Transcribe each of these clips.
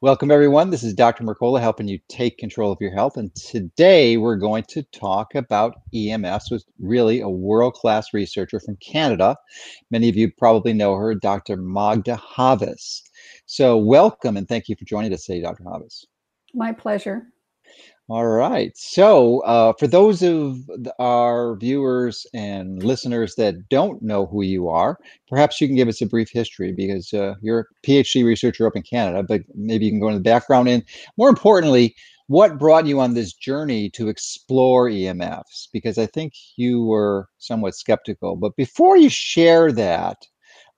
Welcome, everyone. This is Dr. Mercola helping you take control of your health. And today we're going to talk about EMFs with really a world class researcher from Canada. Many of you probably know her, Dr. Magda Havas. So, welcome and thank you for joining us today, Dr. Havas. My pleasure. All right. So, uh, for those of our viewers and listeners that don't know who you are, perhaps you can give us a brief history because uh, you're a PhD researcher up in Canada, but maybe you can go into the background. And more importantly, what brought you on this journey to explore EMFs? Because I think you were somewhat skeptical. But before you share that,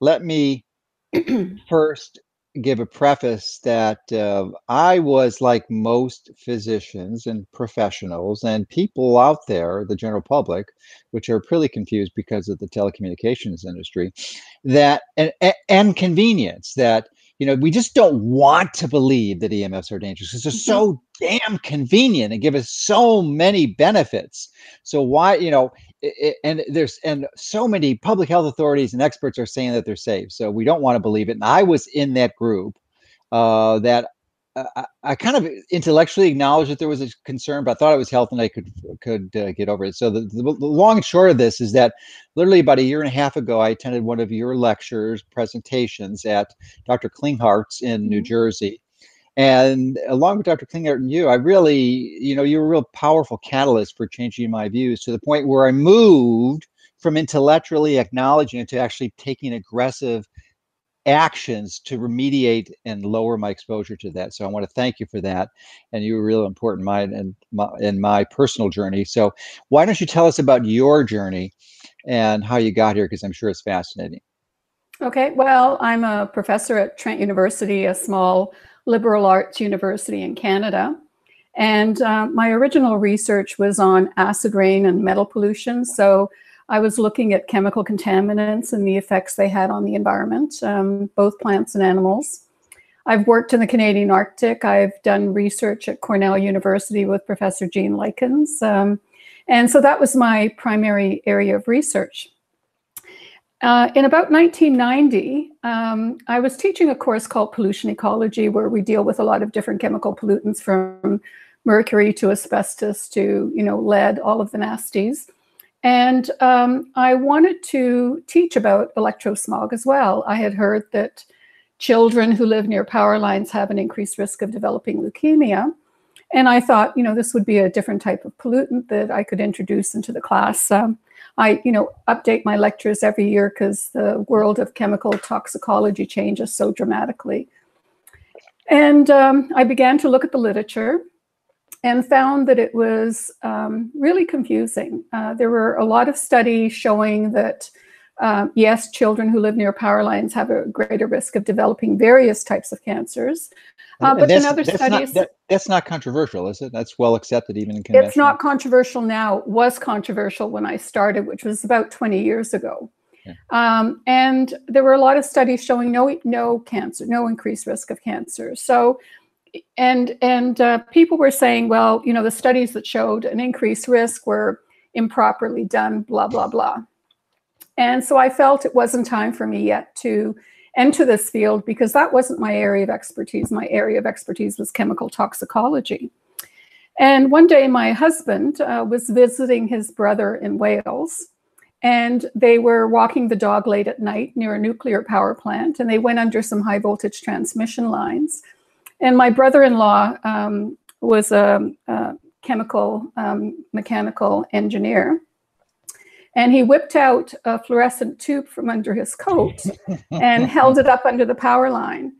let me first give a preface that uh, I was like most physicians and professionals and people out there, the general public, which are pretty confused because of the telecommunications industry, that and, and convenience that you know we just don't want to believe that EMFs are dangerous because they're mm-hmm. so damn convenient and give us so many benefits. So why you know it, and there's and so many public health authorities and experts are saying that they're safe. So we don't want to believe it. And I was in that group uh, that uh, I, I, kind of intellectually acknowledged that there was a concern, but I thought it was health and I could could uh, get over it. So the, the, the, long and short of this is that literally about a year and a half ago, I attended one of your lectures presentations at Dr. Klinghardt's in New mm-hmm. Jersey. And along with Dr. Klinghardt and you, I really, you know, you were a real powerful catalyst for changing my views to the point where I moved from intellectually acknowledging it to actually taking aggressive actions to remediate and lower my exposure to that. So I want to thank you for that. And you were real important in my, in my, in my personal journey. So why don't you tell us about your journey and how you got here? Because I'm sure it's fascinating. Okay. Well, I'm a professor at Trent University, a small liberal arts university in Canada. And uh, my original research was on acid rain and metal pollution. So I was looking at chemical contaminants and the effects they had on the environment, um, both plants and animals. I've worked in the Canadian Arctic. I've done research at Cornell University with Professor Gene Likens. Um, and so that was my primary area of research. Uh, in about 1990, um, I was teaching a course called Pollution Ecology, where we deal with a lot of different chemical pollutants from mercury to asbestos to, you know, lead, all of the nasties. And um, I wanted to teach about electrosmog as well. I had heard that children who live near power lines have an increased risk of developing leukemia. And I thought, you know, this would be a different type of pollutant that I could introduce into the class. Um, I, you know, update my lectures every year because the world of chemical toxicology changes so dramatically. And um, I began to look at the literature and found that it was um, really confusing. Uh, there were a lot of studies showing that, uh, yes, children who live near power lines have a greater risk of developing various types of cancers. Uh, but in other studies, not, that, that's not controversial, is it? That's well accepted even in conventional. It's not controversial now. It was controversial when I started, which was about 20 years ago. Yeah. Um, and there were a lot of studies showing no no cancer, no increased risk of cancer. So, and and uh, people were saying, well, you know, the studies that showed an increased risk were improperly done, blah blah blah. And so I felt it wasn't time for me yet to enter this field because that wasn't my area of expertise. My area of expertise was chemical toxicology. And one day, my husband uh, was visiting his brother in Wales, and they were walking the dog late at night near a nuclear power plant, and they went under some high voltage transmission lines. And my brother in law um, was a, a chemical um, mechanical engineer and he whipped out a fluorescent tube from under his coat and held it up under the power line,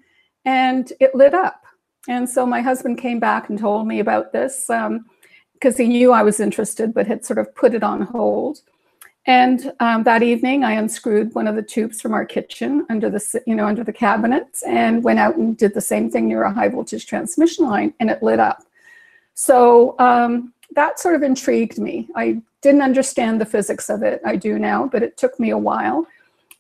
and it lit up. And so my husband came back and told me about this because um, he knew I was interested, but had sort of put it on hold. And um, that evening, I unscrewed one of the tubes from our kitchen under the, you know, under the cabinets, and went out and did the same thing near a high voltage transmission line, and it lit up. So um, that sort of intrigued me. I didn't understand the physics of it. I do now, but it took me a while.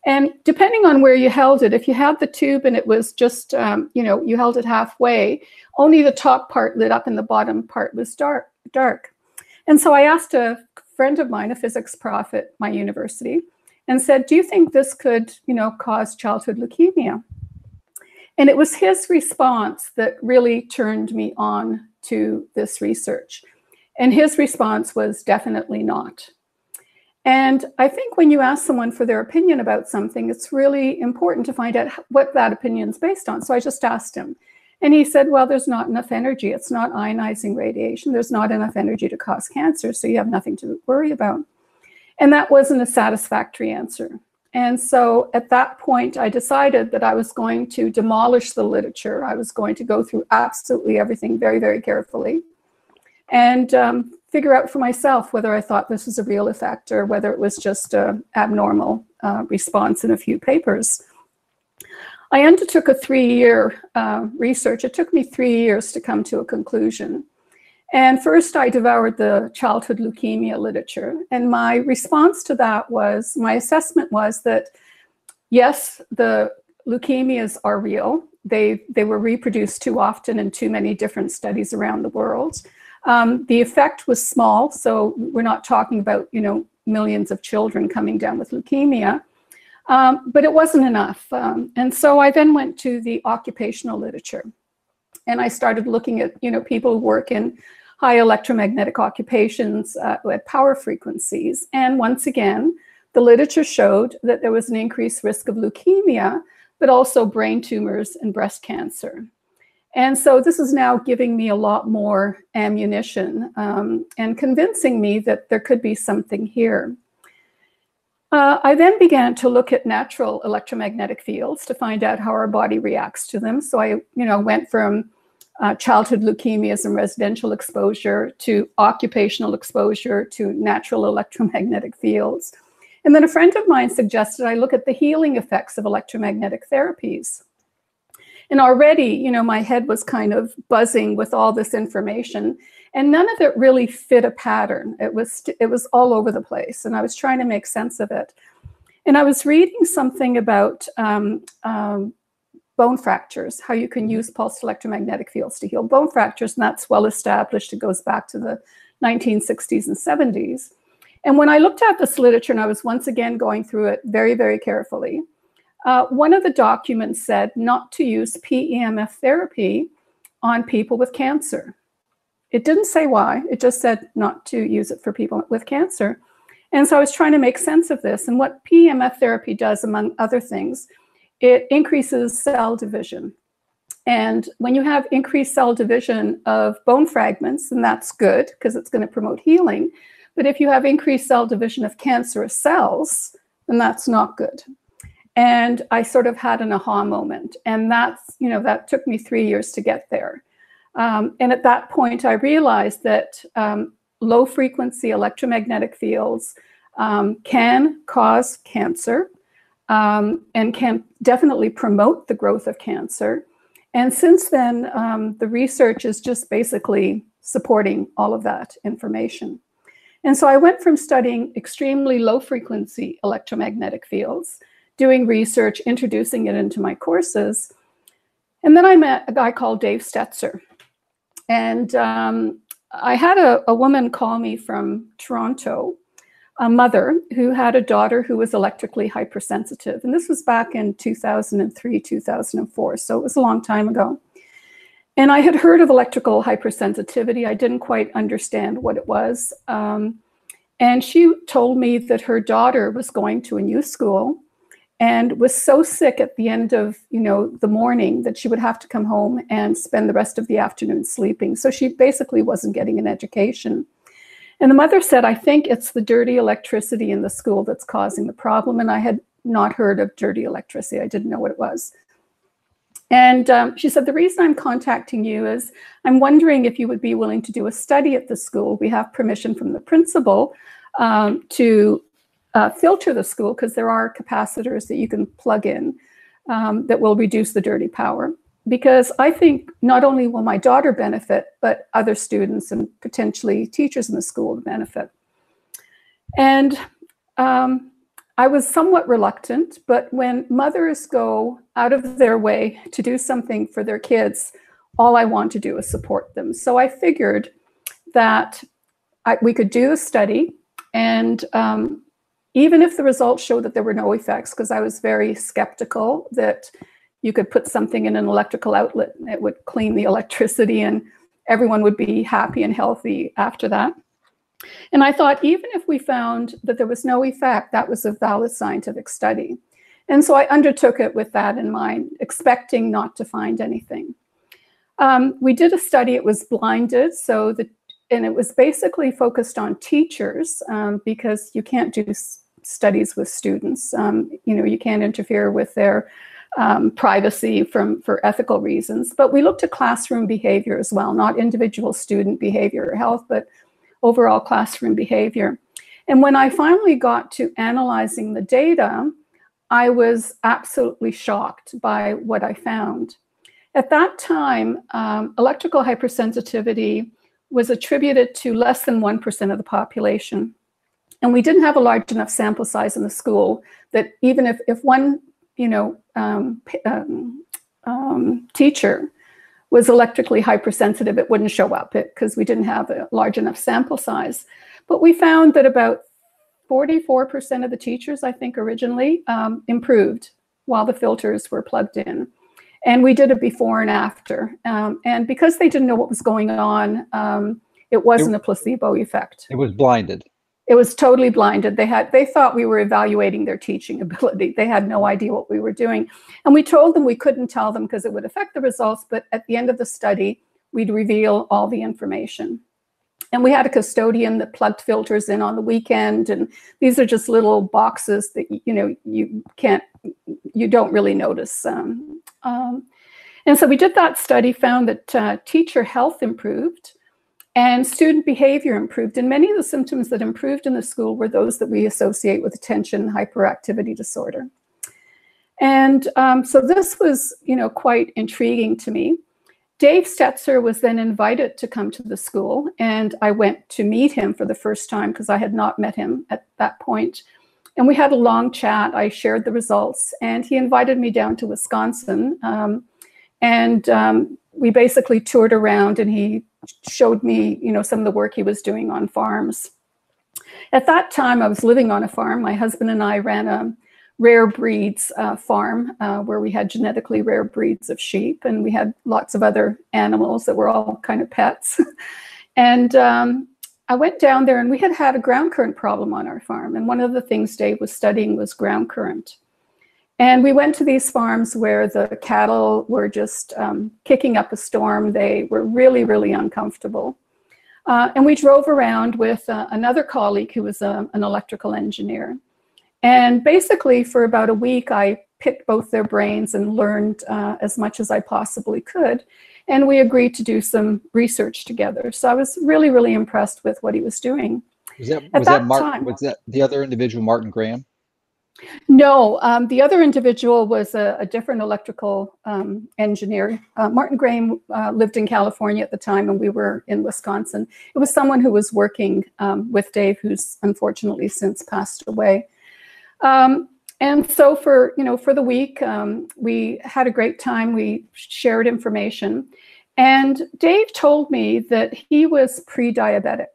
And depending on where you held it, if you had the tube and it was just, um, you know, you held it halfway, only the top part lit up and the bottom part was dark. dark. And so I asked a friend of mine, a physics prof at my university, and said, do you think this could, you know, cause childhood leukemia? And it was his response that really turned me on to this research. And his response was definitely not. And I think when you ask someone for their opinion about something, it's really important to find out what that opinion is based on. So I just asked him. And he said, well, there's not enough energy. It's not ionizing radiation. There's not enough energy to cause cancer. So you have nothing to worry about. And that wasn't a satisfactory answer. And so at that point, I decided that I was going to demolish the literature. I was going to go through absolutely everything very, very carefully and um, figure out for myself whether I thought this was a real effect or whether it was just an abnormal uh, response in a few papers. I undertook a three-year uh, research. It took me three years to come to a conclusion. And first I devoured the childhood leukemia literature. And my response to that was, my assessment was that, yes, the leukemias are real. They, they were reproduced too often in too many different studies around the world. Um, the effect was small, so we're not talking about, you know, millions of children coming down with leukemia. Um, but it wasn't enough. Um, and so I then went to the occupational literature. And I started looking at, you know, people who work in high electromagnetic occupations uh, at power frequencies. And once again, the literature showed that there was an increased risk of leukemia, but also brain tumors and breast cancer. And so this is now giving me a lot more ammunition um, and convincing me that there could be something here. Uh, I then began to look at natural electromagnetic fields to find out how our body reacts to them. So I, you know, went from uh, childhood leukemias and residential exposure to occupational exposure to natural electromagnetic fields. And then a friend of mine suggested I look at the healing effects of electromagnetic therapies. And already, you know, my head was kind of buzzing with all this information and none of it really fit a pattern. It was, it was all over the place and I was trying to make sense of it. And I was reading something about um, um, bone fractures, how you can use pulsed electromagnetic fields to heal bone fractures, and that's well established. It goes back to the 1960s and 70s. And when I looked at this literature, and I was once again going through it very, very carefully, uh, one of the documents said not to use PEMF therapy on people with cancer. It didn't say why, it just said not to use it for people with cancer. And so I was trying to make sense of this. And what PEMF therapy does, among other things, it increases cell division. And when you have increased cell division of bone fragments, then that's good because it's going to promote healing. But if you have increased cell division of cancerous cells, then that's not good. And I sort of had an aha moment. And that's, you know, that took me three years to get there. Um, and at that point, I realized that um, low frequency electromagnetic fields um, can cause cancer um, and can definitely promote the growth of cancer. And since then, um, the research is just basically supporting all of that information. And so I went from studying extremely low frequency electromagnetic fields, doing research, introducing it into my courses. And then I met a guy called Dave Stetzer. And um, I had a, a, woman call me from Toronto, a mother who had a daughter who was electrically hypersensitive. And this was back in 2003, 2004. So it was a long time ago. And I had heard of electrical hypersensitivity. I didn't quite understand what it was. Um, and she told me that her daughter was going to a new school and was so sick at the end of you know the morning that she would have to come home and spend the rest of the afternoon sleeping. So she basically wasn't getting an education. And the mother said i think it's the dirty electricity in the school that's causing the problem. And i had not heard of dirty electricity. I didn't know what it was. And um, she said the reason i'm contacting you is i'm wondering if you would be willing to do a study at the school. We have permission from the principal um, to uh, filter the school because there are capacitors that you can plug in um, that will reduce the dirty power. Because I think not only will my daughter benefit, but other students and potentially teachers in the school benefit. And um, I was somewhat reluctant, but when mothers go out of their way to do something for their kids, all I want to do is support them. So I figured that I, we could do a study and um, even if the results showed that there were no effects, because I was very skeptical that you could put something in an electrical outlet and it would clean the electricity and everyone would be happy and healthy after that. And I thought, even if we found that there was no effect, that was a valid scientific study. And so I undertook it with that in mind, expecting not to find anything. Um, we did a study, it was blinded, so the and it was basically focused on teachers um, because you can't do studies with students. Um, you know, you can't interfere with their um, privacy from for ethical reasons. But we looked at classroom behavior as well, not individual student behavior or health, but overall classroom behavior. And when I finally got to analyzing the data, I was absolutely shocked by what I found. At that time, um, electrical hypersensitivity was attributed to less than 1% of the population. And we didn't have a large enough sample size in the school that even if, if one, you know, um, um, um, teacher was electrically hypersensitive, it wouldn't show up because we didn't have a large enough sample size. But we found that about 44% of the teachers, I think originally, um, improved while the filters were plugged in. And we did a before and after. Um, and because they didn't know what was going on, um, it wasn't it, a placebo effect. It was blinded. It was totally blinded. They had they thought we were evaluating their teaching ability. They had no idea what we were doing. And we told them we couldn't tell them because it would affect the results, but at the end of the study, we'd reveal all the information. And we had a custodian that plugged filters in on the weekend. And these are just little boxes that, you know, you can't, you don't really notice. Um, um, and so we did that study, found that uh, teacher health improved and student behavior improved. And many of the symptoms that improved in the school were those that we associate with attention hyperactivity disorder. And um, so this was, you know, quite intriguing to me. Dave Stetzer was then invited to come to the school, and I went to meet him for the first time because I had not met him at that point. And we had a long chat. I shared the results, and he invited me down to Wisconsin. Um, and um, we basically toured around, and he showed me, you know, some of the work he was doing on farms. At that time, I was living on a farm. My husband and I ran a rare breeds uh, farm uh, where we had genetically rare breeds of sheep and we had lots of other animals that were all kind of pets. and um, I went down there and we had had a ground current problem on our farm. And one of the things Dave was studying was ground current. And we went to these farms where the cattle were just um, kicking up a storm. They were really, really uncomfortable. Uh, and we drove around with uh, another colleague who was a, um, an electrical engineer. And basically, for about a week, I picked both their brains and learned uh, as much as I possibly could. And we agreed to do some research together. So I was really, really impressed with what he was doing. Was that, was that, that Martin, time, was that the other individual, Martin Graham? No, um, the other individual was a, a different electrical um, engineer. Uh, Martin Graham uh, lived in California at the time, and we were in Wisconsin. It was someone who was working um, with Dave, who's unfortunately since passed away. Um, and so for you know for the week, um, we had a great time. We shared information, and Dave told me that he was pre-diabetic.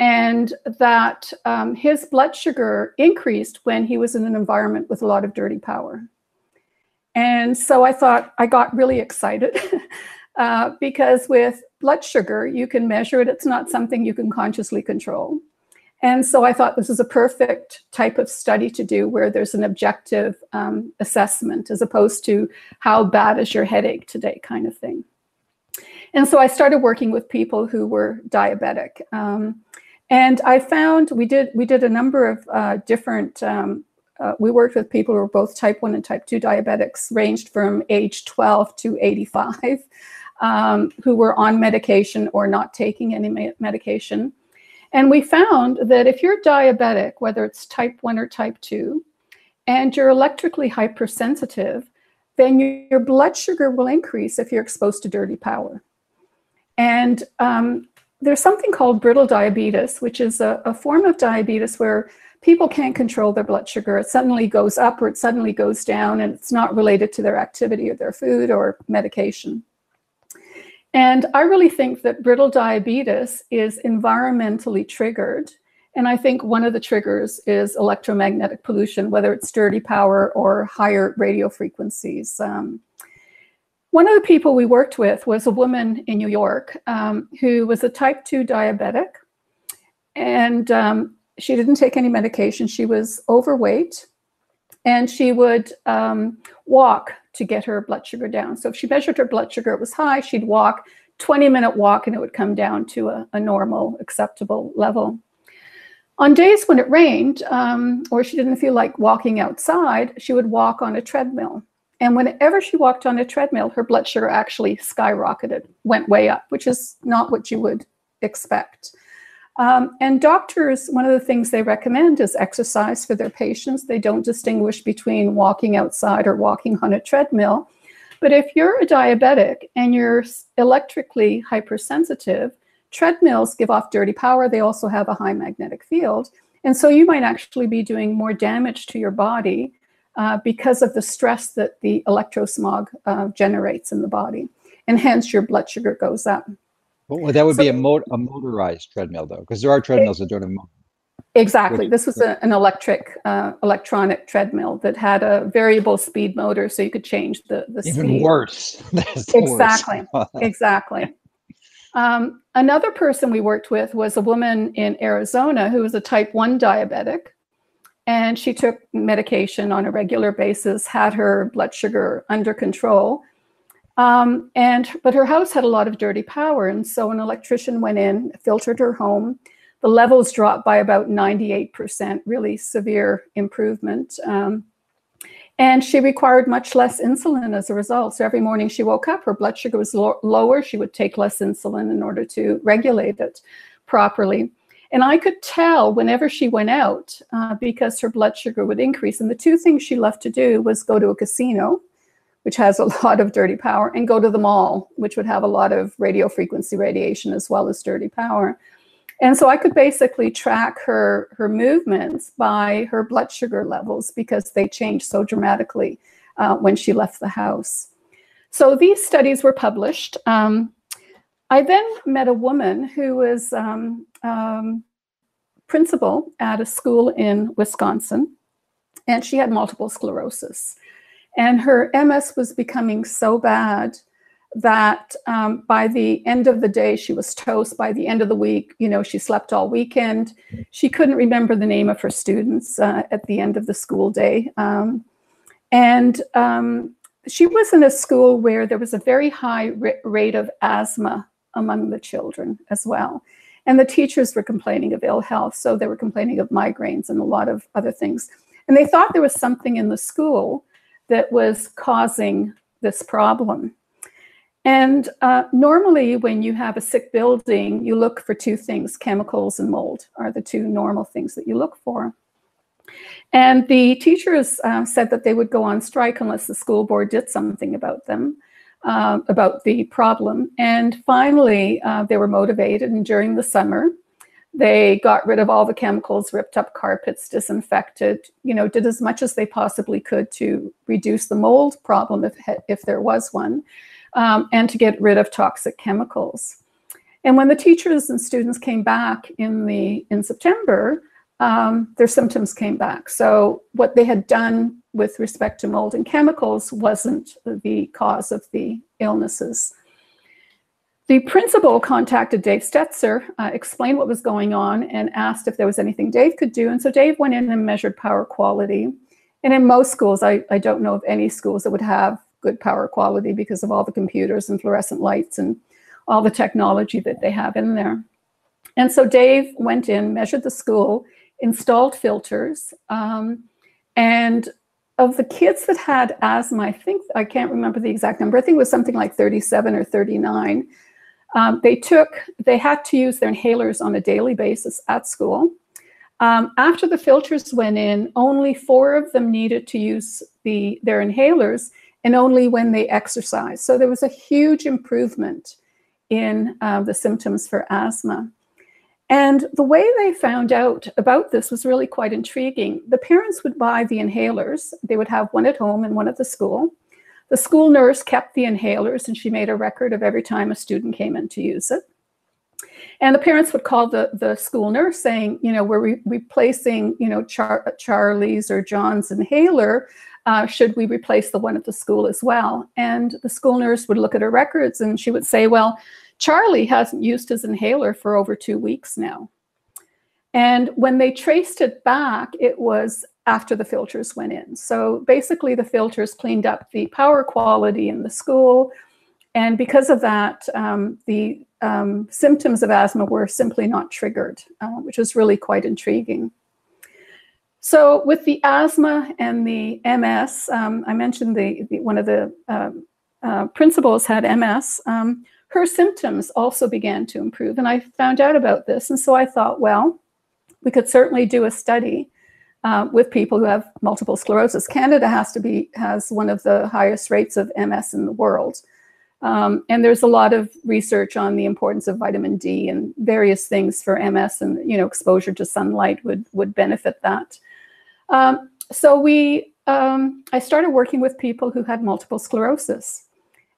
And that um, his blood sugar increased when he was in an environment with a lot of dirty power. And so I thought I got really excited uh, because with blood sugar you can measure it. It's not something you can consciously control. And so I thought this is a perfect type of study to do where there's an objective um, assessment as opposed to how bad is your headache today kind of thing. And so I started working with people who were diabetic. Um, and I found we did we did a number of uh, different. Um, uh, we worked with people who were both type one and type two diabetics, ranged from age 12 to 85, um, who were on medication or not taking any medication. And we found that if you're diabetic, whether it's type 1 or type 2, and you're electrically hypersensitive, then your blood sugar will increase if you're exposed to dirty power. And um, there's something called brittle diabetes, which is a, a, form of diabetes where people can't control their blood sugar. It suddenly goes up or it suddenly goes down, and it's not related to their activity or their food or medication. And I really think that brittle diabetes is environmentally triggered. And I think one of the triggers is electromagnetic pollution, whether it's dirty power or higher radio frequencies. Um, one of the people we worked with was a woman in New York um, who was a type 2 diabetic. And um, she didn't take any medication. She was overweight. And she would um, walk to get her blood sugar down. So if she measured her blood sugar, it was high, she'd walk 20 minute walk and it would come down to a, a normal, acceptable level. On days when it rained um, or she didn't feel like walking outside, she would walk on a treadmill. And whenever she walked on a treadmill, her blood sugar actually skyrocketed, went way up, which is not what you would expect. Um, and doctors, one of the things they recommend is exercise for their patients. They don't distinguish between walking outside or walking on a treadmill. But if you're a diabetic and you're electrically hypersensitive, treadmills give off dirty power. They also have a high magnetic field. And so you might actually be doing more damage to your body uh, because of the stress that the electrosmog uh, generates in the body. And hence your blood sugar goes up. Well, that would so, be a, mo- a motorized treadmill, though, because there are treadmills it, that don't have motors. Exactly. Which, this was a, an electric, uh, electronic treadmill that had a variable speed motor, so you could change the the even speed. worse. exactly. exactly. Um, another person we worked with was a woman in Arizona who was a type one diabetic, and she took medication on a regular basis, had her blood sugar under control. Um, and but her house had a lot of dirty power, and so an electrician went in, filtered her home. The levels dropped by about 98%, really severe improvement. Um, and she required much less insulin as a result. So every morning she woke up, her blood sugar was lo- lower. She would take less insulin in order to regulate it properly. And I could tell whenever she went out uh, because her blood sugar would increase. And the two things she loved to do was go to a casino which has a lot of dirty power, and go to the mall, which would have a lot of radio frequency radiation as well as dirty power. And so I could basically track her her movements by her blood sugar levels because they changed so dramatically uh, when she left the house. So these studies were published. Um, I then met a woman who was um, um, principal at a school in Wisconsin, and she had multiple sclerosis. And her MS was becoming so bad that um, by the end of the day, she was toast. By the end of the week, you know, she slept all weekend. She couldn't remember the name of her students uh, at the end of the school day. Um, and um, she was in a school where there was a very high rate of asthma among the children as well. And the teachers were complaining of ill health. So they were complaining of migraines and a lot of other things. And they thought there was something in the school that was causing this problem. And uh, normally, when you have a sick building, you look for two things chemicals and mold are the two normal things that you look for. And the teachers uh, said that they would go on strike unless the school board did something about them, uh, about the problem. And finally, uh, they were motivated. And during the summer, they got rid of all the chemicals, ripped up carpets, disinfected, you know, did as much as they possibly could to reduce the mold problem if, if there was one, um, and to get rid of toxic chemicals. And when the teachers and students came back in the in September, um, their symptoms came back. So what they had done with respect to mold and chemicals wasn't the cause of the illnesses. The principal contacted Dave Stetzer, uh, explained what was going on, and asked if there was anything Dave could do. And so Dave went in and measured power quality. And in most schools, I, I don't know of any schools that would have good power quality because of all the computers and fluorescent lights and all the technology that they have in there. And so Dave went in, measured the school, installed filters, um, and of the kids that had asthma, I think I can't remember the exact number. I think it was something like 37 or 39. Um, they took, they had to use their inhalers on a daily basis at school. Um, after the filters went in, only four of them needed to use the, their inhalers and only when they exercised. So there was a huge improvement in uh, the symptoms for asthma. And the way they found out about this was really quite intriguing. The parents would buy the inhalers, they would have one at home and one at the school. The school nurse kept the inhalers and she made a record of every time a student came in to use it. And the parents would call the, the school nurse saying, you know, we're re- replacing, you know, Char- Charlie's or John's inhaler. Uh, should we replace the one at the school as well? And the school nurse would look at her records and she would say, well, Charlie hasn't used his inhaler for over two weeks now. And when they traced it back, it was after the filters went in. So basically, the filters cleaned up the power quality in the school. And because of that, um, the um, symptoms of asthma were simply not triggered, uh, which was really quite intriguing. So with the asthma and the MS, um, I mentioned the, the, one of the uh, uh, principals had MS. Her symptoms also began to improve, and I found out about this. And so I thought, well, we could certainly do a study uh, with people who have multiple sclerosis. Canada has to be has one of the highest rates of MS in the world. Um, and there's a lot of research on the importance of vitamin D and various things for MS, and you know, exposure to sunlight would would benefit that. Um, so we, um, I started working with people who had multiple sclerosis,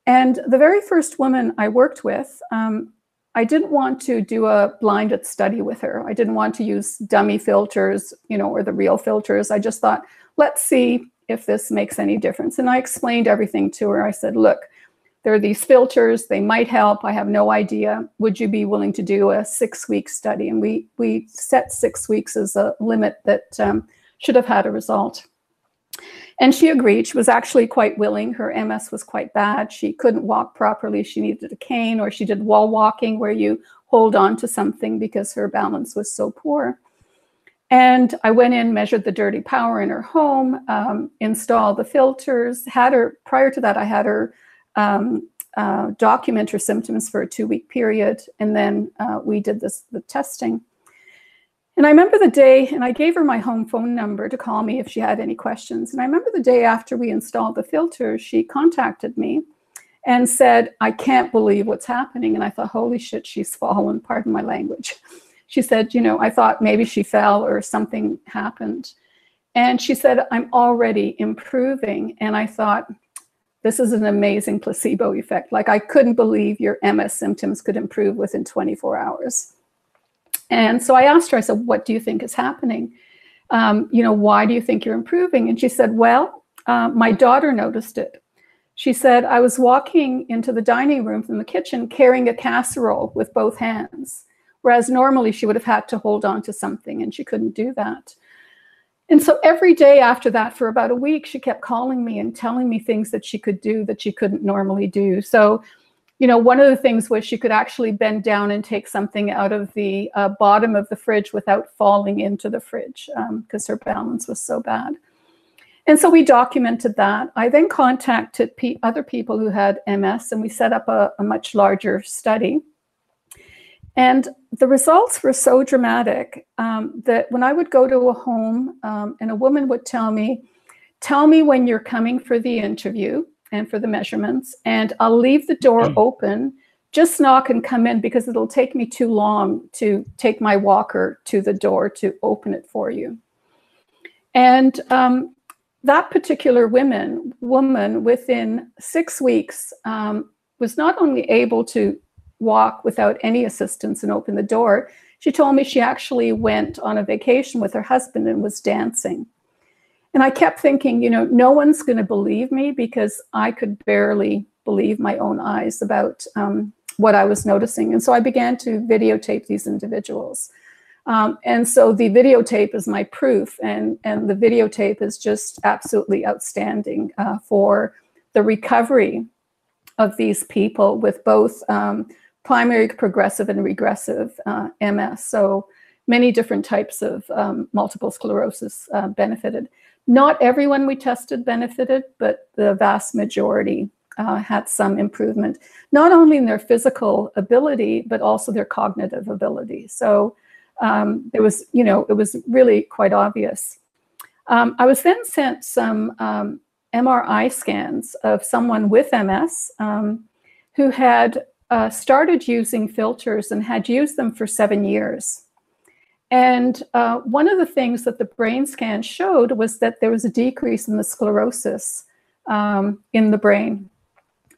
and the very first woman I worked with, um, I didn't want to do a blinded study with her. I didn't want to use dummy filters, you know, or the real filters. I just thought, let's see if this makes any difference. And I explained everything to her. I said, look, there are these filters, they might help. I have no idea. Would you be willing to do a six week study? And we, we set six weeks as a limit that um, should have had a result. And she agreed. She was actually quite willing. Her MS was quite bad. She couldn't walk properly. She needed a cane, or she did wall walking where you hold on to something because her balance was so poor. And I went in, measured the dirty power in her home, um, installed the filters, had her, prior to that, I had her um, uh, document her symptoms for a two week period. And then uh, we did this, the testing. And I remember the day, and I gave her my home phone number to call me if she had any questions. And I remember the day after we installed the filter, she contacted me and said, I can't believe what's happening. And I thought, holy shit, she's fallen, pardon my language. She said, you know, I thought maybe she fell or something happened. And she said, I'm already improving. And I thought, this is an amazing placebo effect. Like I couldn't believe your MS symptoms could improve within 24 hours. And so I asked her, I said, what do you think is happening? Um, you know, why do you think you're improving? And she said, well, uh, my daughter noticed it. She said, I was walking into the dining room from the kitchen carrying a casserole with both hands, whereas normally she would have had to hold on to something and she couldn't do that. And so every day after that, for about a week, she kept calling me and telling me things that she could do that she couldn't normally do. So you know, one of the things was she could actually bend down and take something out of the uh, bottom of the fridge without falling into the fridge because um, her balance was so bad. And so we documented that. I then contacted pe other people who had MS and we set up a, a much larger study. And the results were so dramatic um, that when I would go to a home um, and a woman would tell me, Tell me when you're coming for the interview and for the measurements. And I'll leave the door mm. open. Just knock and come in because it'll take me too long to take my walker to the door to open it for you. And um, that particular woman, woman within six weeks um, was not only able to walk without any assistance and open the door, she told me she actually went on a vacation with her husband and was dancing. And I kept thinking, you know, no one's going to believe me because I could barely believe my own eyes about um, what I was noticing. And so I began to videotape these individuals. Um, and so the videotape is my proof, and, and the videotape is just absolutely outstanding uh, for the recovery of these people with both um, primary progressive and regressive uh, MS. So many different types of um, multiple sclerosis uh, benefited. Not everyone we tested benefited, but the vast majority uh, had some improvement, not only in their physical ability, but also their cognitive ability. So um, it was, you know, it was really quite obvious. Um, I was then sent some um, MRI scans of someone with MS um, who had uh, started using filters and had used them for seven years. And uh, one of the things that the brain scan showed was that there was a decrease in the sclerosis um, in the brain.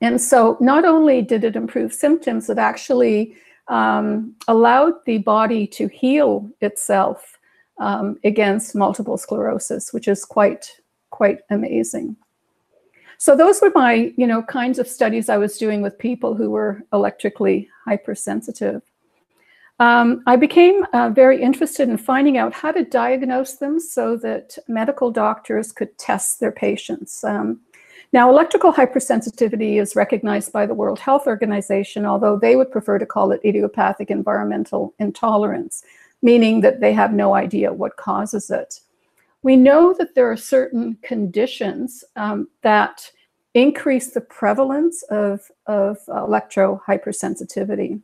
And so not only did it improve symptoms, it actually um, allowed the body to heal itself um, against multiple sclerosis, which is quite quite amazing. So those were my, you know, kinds of studies I was doing with people who were electrically hypersensitive. Um, I became uh, very interested in finding out how to diagnose them so that medical doctors could test their patients. Um, now, electrical hypersensitivity is recognized by the World Health Organization, although they would prefer to call it idiopathic environmental intolerance, meaning that they have no idea what causes it. We know that there are certain conditions um, that increase the prevalence of, of electro hypersensitivity.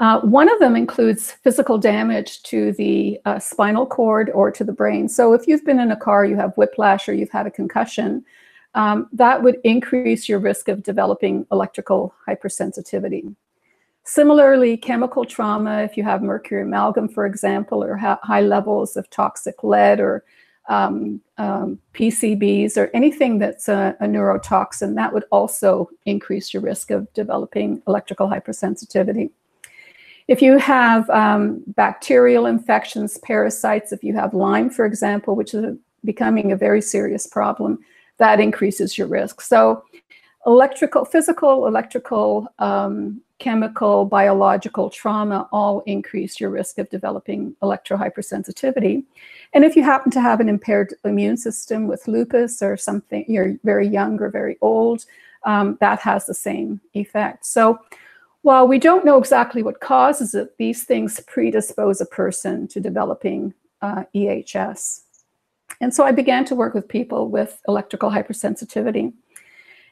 Uh, one of them includes physical damage to the uh, spinal cord or to the brain. So if you've been in a car, you have whiplash or you've had a concussion, um, that would increase your risk of developing electrical hypersensitivity. Similarly, chemical trauma, if you have mercury amalgam, for example, or ha high levels of toxic lead or um, um, PCBs or anything that's a, a, neurotoxin, that would also increase your risk of developing electrical hypersensitivity. If you have um, bacterial infections, parasites, if you have Lyme, for example, which is becoming a very serious problem, that increases your risk. So electrical, physical, electrical, um, chemical, biological trauma all increase your risk of developing electrohypersensitivity. And if you happen to have an impaired immune system with lupus or something, you're very young or very old, um, that has the same effect. So while we don't know exactly what causes it, these things predispose a person to developing uh, EHS. And so I began to work with people with electrical hypersensitivity.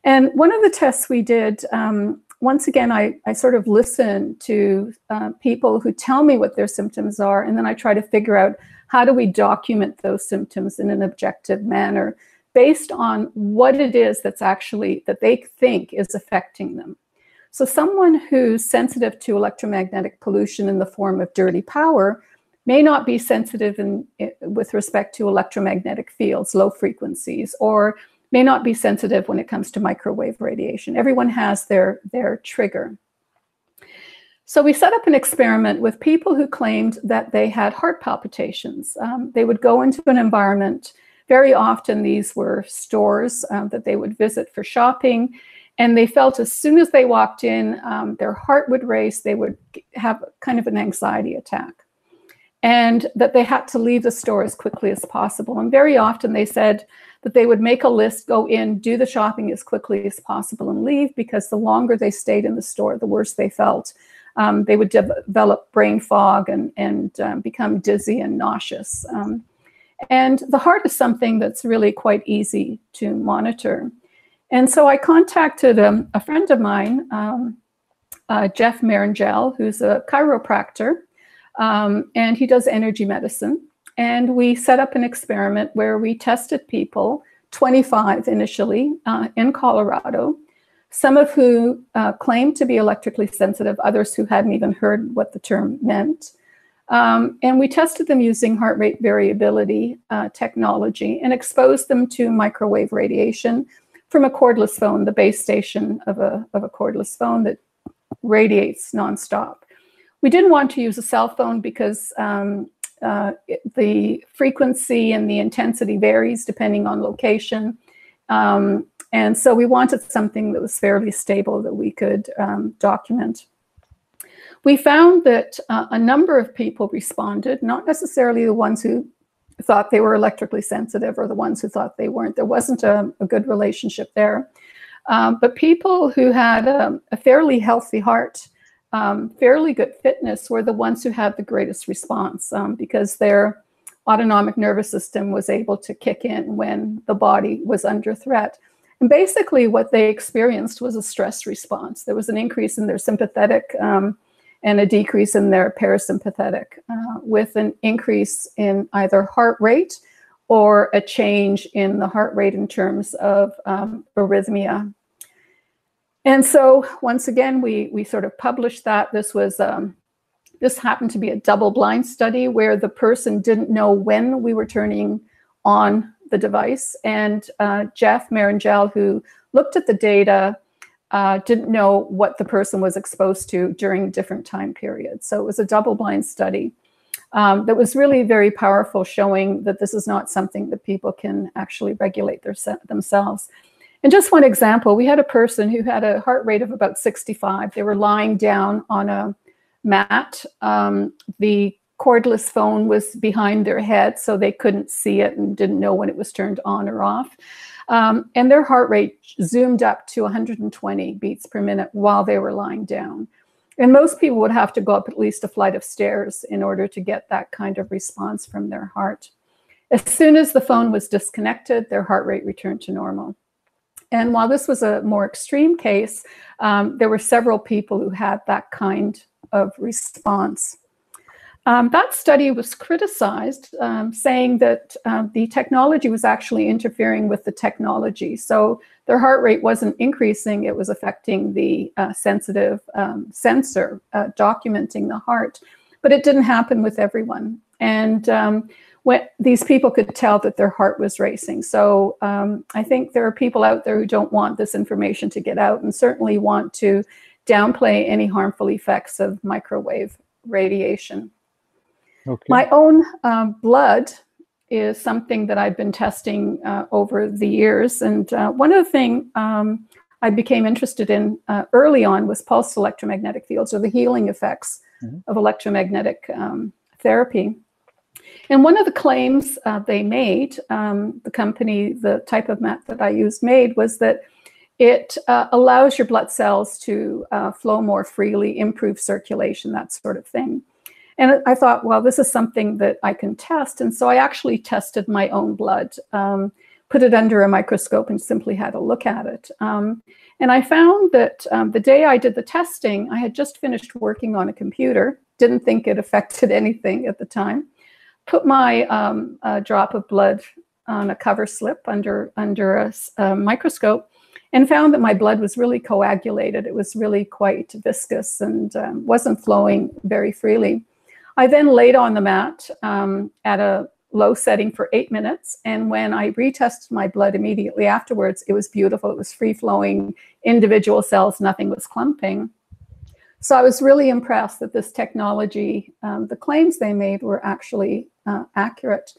And one of the tests we did, um, once again, I, I sort of listen to uh, people who tell me what their symptoms are, and then I try to figure out how do we document those symptoms in an objective manner based on what it is that's actually that they think is affecting them. So someone who's sensitive to electromagnetic pollution in the form of dirty power may not be sensitive in, with respect to electromagnetic fields, low frequencies, or may not be sensitive when it comes to microwave radiation. Everyone has their, their trigger. So we set up an experiment with people who claimed that they had heart palpitations. Um, they would go into an environment, very often these were stores um, that they would visit for shopping, and they felt as soon as they walked in, um, their heart would race, they would have kind of an anxiety attack. And that they had to leave the store as quickly as possible. And very often they said that they would make a list, go in, do the shopping as quickly as possible, and leave because the longer they stayed in the store, the worse they felt. Um, they would de develop brain fog and, and um, become dizzy and nauseous. Um, and the heart is something that's really quite easy to monitor. And so I contacted um, a friend of mine, um, uh, Jeff Marrongelle, who's a chiropractor, um, and he does energy medicine. And we set up an experiment where we tested people, 25 initially, uh, in Colorado, some of who uh, claimed to be electrically sensitive, others who hadn't even heard what the term meant. Um, and we tested them using heart rate variability uh, technology and exposed them to microwave radiation from a cordless phone, the base station of a, of a cordless phone that radiates nonstop. We didn't want to use a cell phone because um, uh, it, the frequency and the intensity varies depending on location. Um, and so we wanted something that was fairly stable that we could um, document. We found that uh, a number of people responded, not necessarily the ones who thought they were electrically sensitive or the ones who thought they weren't. There wasn't a, a good relationship there. Um, but people who had a, a fairly healthy heart, um, fairly good fitness were the ones who had the greatest response um, because their autonomic nervous system was able to kick in when the body was under threat. And basically what they experienced was a stress response. There was an increase in their sympathetic um, and a decrease in their parasympathetic uh, with an increase in either heart rate or a change in the heart rate in terms of um, arrhythmia. And so once again, we, we sort of published that. This was um, this happened to be a double blind study where the person didn't know when we were turning on the device. And uh, Jeff Marrongelle, who looked at the data, uh, didn't know what the person was exposed to during different time periods. So it was a double blind study um, that was really very powerful, showing that this is not something that people can actually regulate their, themselves. And just one example, we had a person who had a heart rate of about 65. They were lying down on a mat. Um, the cordless phone was behind their head, so they couldn't see it and didn't know when it was turned on or off. Um, and their heart rate zoomed up to 120 beats per minute while they were lying down. And most people would have to go up at least a flight of stairs in order to get that kind of response from their heart. As soon as the phone was disconnected, their heart rate returned to normal. And while this was a more extreme case, um, there were several people who had that kind of response. Um, that study was criticized, um, saying that um, the technology was actually interfering with the technology. So their heart rate wasn't increasing, it was affecting the uh, sensitive um, sensor uh, documenting the heart. But it didn't happen with everyone. And um, when these people could tell that their heart was racing. So um, I think there are people out there who don't want this information to get out and certainly want to downplay any harmful effects of microwave radiation. Okay. My own um, blood is something that I've been testing uh, over the years. And uh, one of the things um, I became interested in uh, early on was pulsed electromagnetic fields or the healing effects mm-hmm. of electromagnetic um, therapy. And one of the claims uh, they made, um, the company, the type of mat that I used made, was that it uh, allows your blood cells to uh, flow more freely, improve circulation, that sort of thing. And I thought, well, this is something that I can test. And so I actually tested my own blood, um, put it under a microscope, and simply had a look at it. Um, and I found that um, the day I did the testing, I had just finished working on a computer, didn't think it affected anything at the time put my um, drop of blood on a cover slip under, under a, a, microscope and found that my blood was really coagulated. It was really quite viscous and um, wasn't flowing very freely. I then laid on the mat um, at a low setting for eight minutes. And when I retested my blood immediately afterwards, it was beautiful. It was free flowing, individual cells, nothing was clumping. So I was really impressed that this technology, um, the claims they made were actually uh, accurate.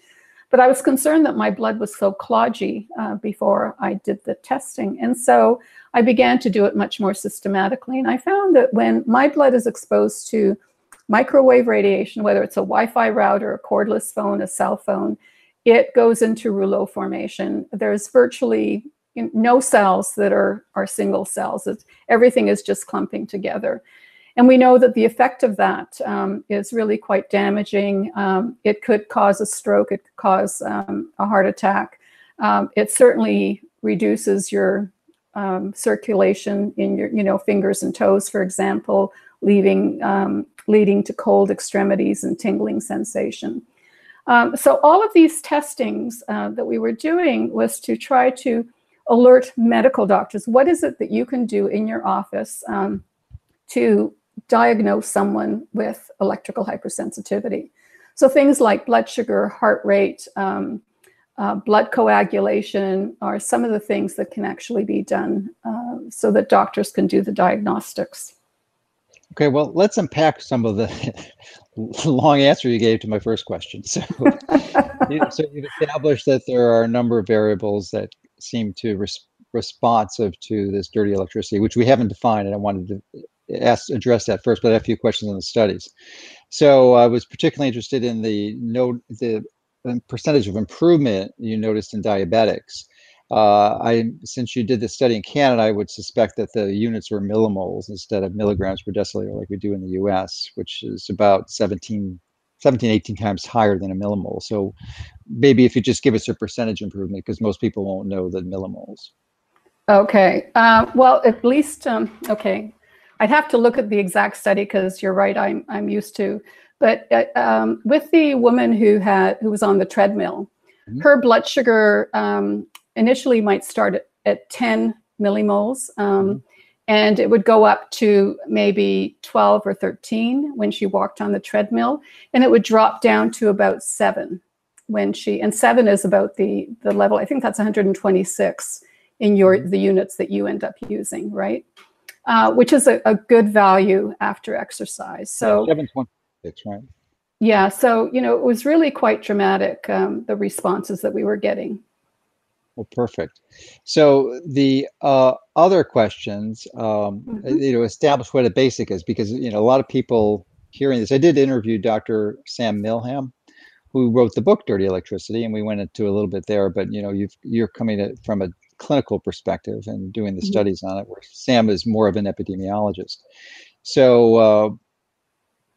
But I was concerned that my blood was so clodgy uh, before I did the testing. And so I began to do it much more systematically. And I found that when my blood is exposed to microwave radiation, whether it's a Wi Fi router, a cordless phone, a cell phone, it goes into rouleau formation. There's virtually no cells that are, are single cells. It's, everything is just clumping together. And we know that the effect of that um, is really quite damaging. Um, it could cause a stroke, it could cause um, a heart attack. Um, it certainly reduces your um, circulation in your you know, fingers and toes, for example, leaving, um, leading to cold extremities and tingling sensation. so all of these testings uh, that we were doing was to try to alert medical doctors. What is it that you can do in your office to diagnose someone with electrical hypersensitivity. So things like blood sugar, heart rate, um, uh, blood coagulation are some of the things that can actually be done uh, so that doctors can do the diagnostics. Okay, well, let's unpack some of the long answer you gave to my first question. So, you, so you've established that there are a number of variables that seem to res- responsive to this dirty electricity, which we haven't defined, and I wanted to ask address that first, but I have a few questions on the studies. So I was particularly interested in the note the um, percentage of improvement you noticed in diabetics. Uh, I since you did the study in Canada, I would suspect that the units were millimoles instead of milligrams per deciliter like we do in the U.S., which is about 17, 17 18 times higher than a millimole. So maybe if you just give us a percentage improvement, because most people won't know the millimoles. Okay. Uh, well, at least um, okay. I'd have to look at the exact study because you're right. I'm I'm used to, but uh, um, with the woman who had who was on the treadmill, mm-hmm. her blood sugar um, initially might start at, at 10 millimoles, um, mm-hmm. and it would go up to maybe 12 or 13 when she walked on the treadmill, and it would drop down to about seven when she and seven is about the the level. I think that's 126 in your Mhm. the units that you end up using, right? Uh, which is a, a good value after exercise. So seven twenty six, right? yeah, so you know it was really quite dramatic um, the responses that we were getting. Well, perfect. So the uh, other questions, um, Mhm. you know, establish what a basic is because you know a lot of people hearing this. I did interview Dr. Sam Milham, who wrote the book Dirty Electricity, and we went into a little bit there. But you know, you've you're coming at, from a clinical perspective and doing the Mhm. studies on it, where Sam is more of an epidemiologist. So. Uh,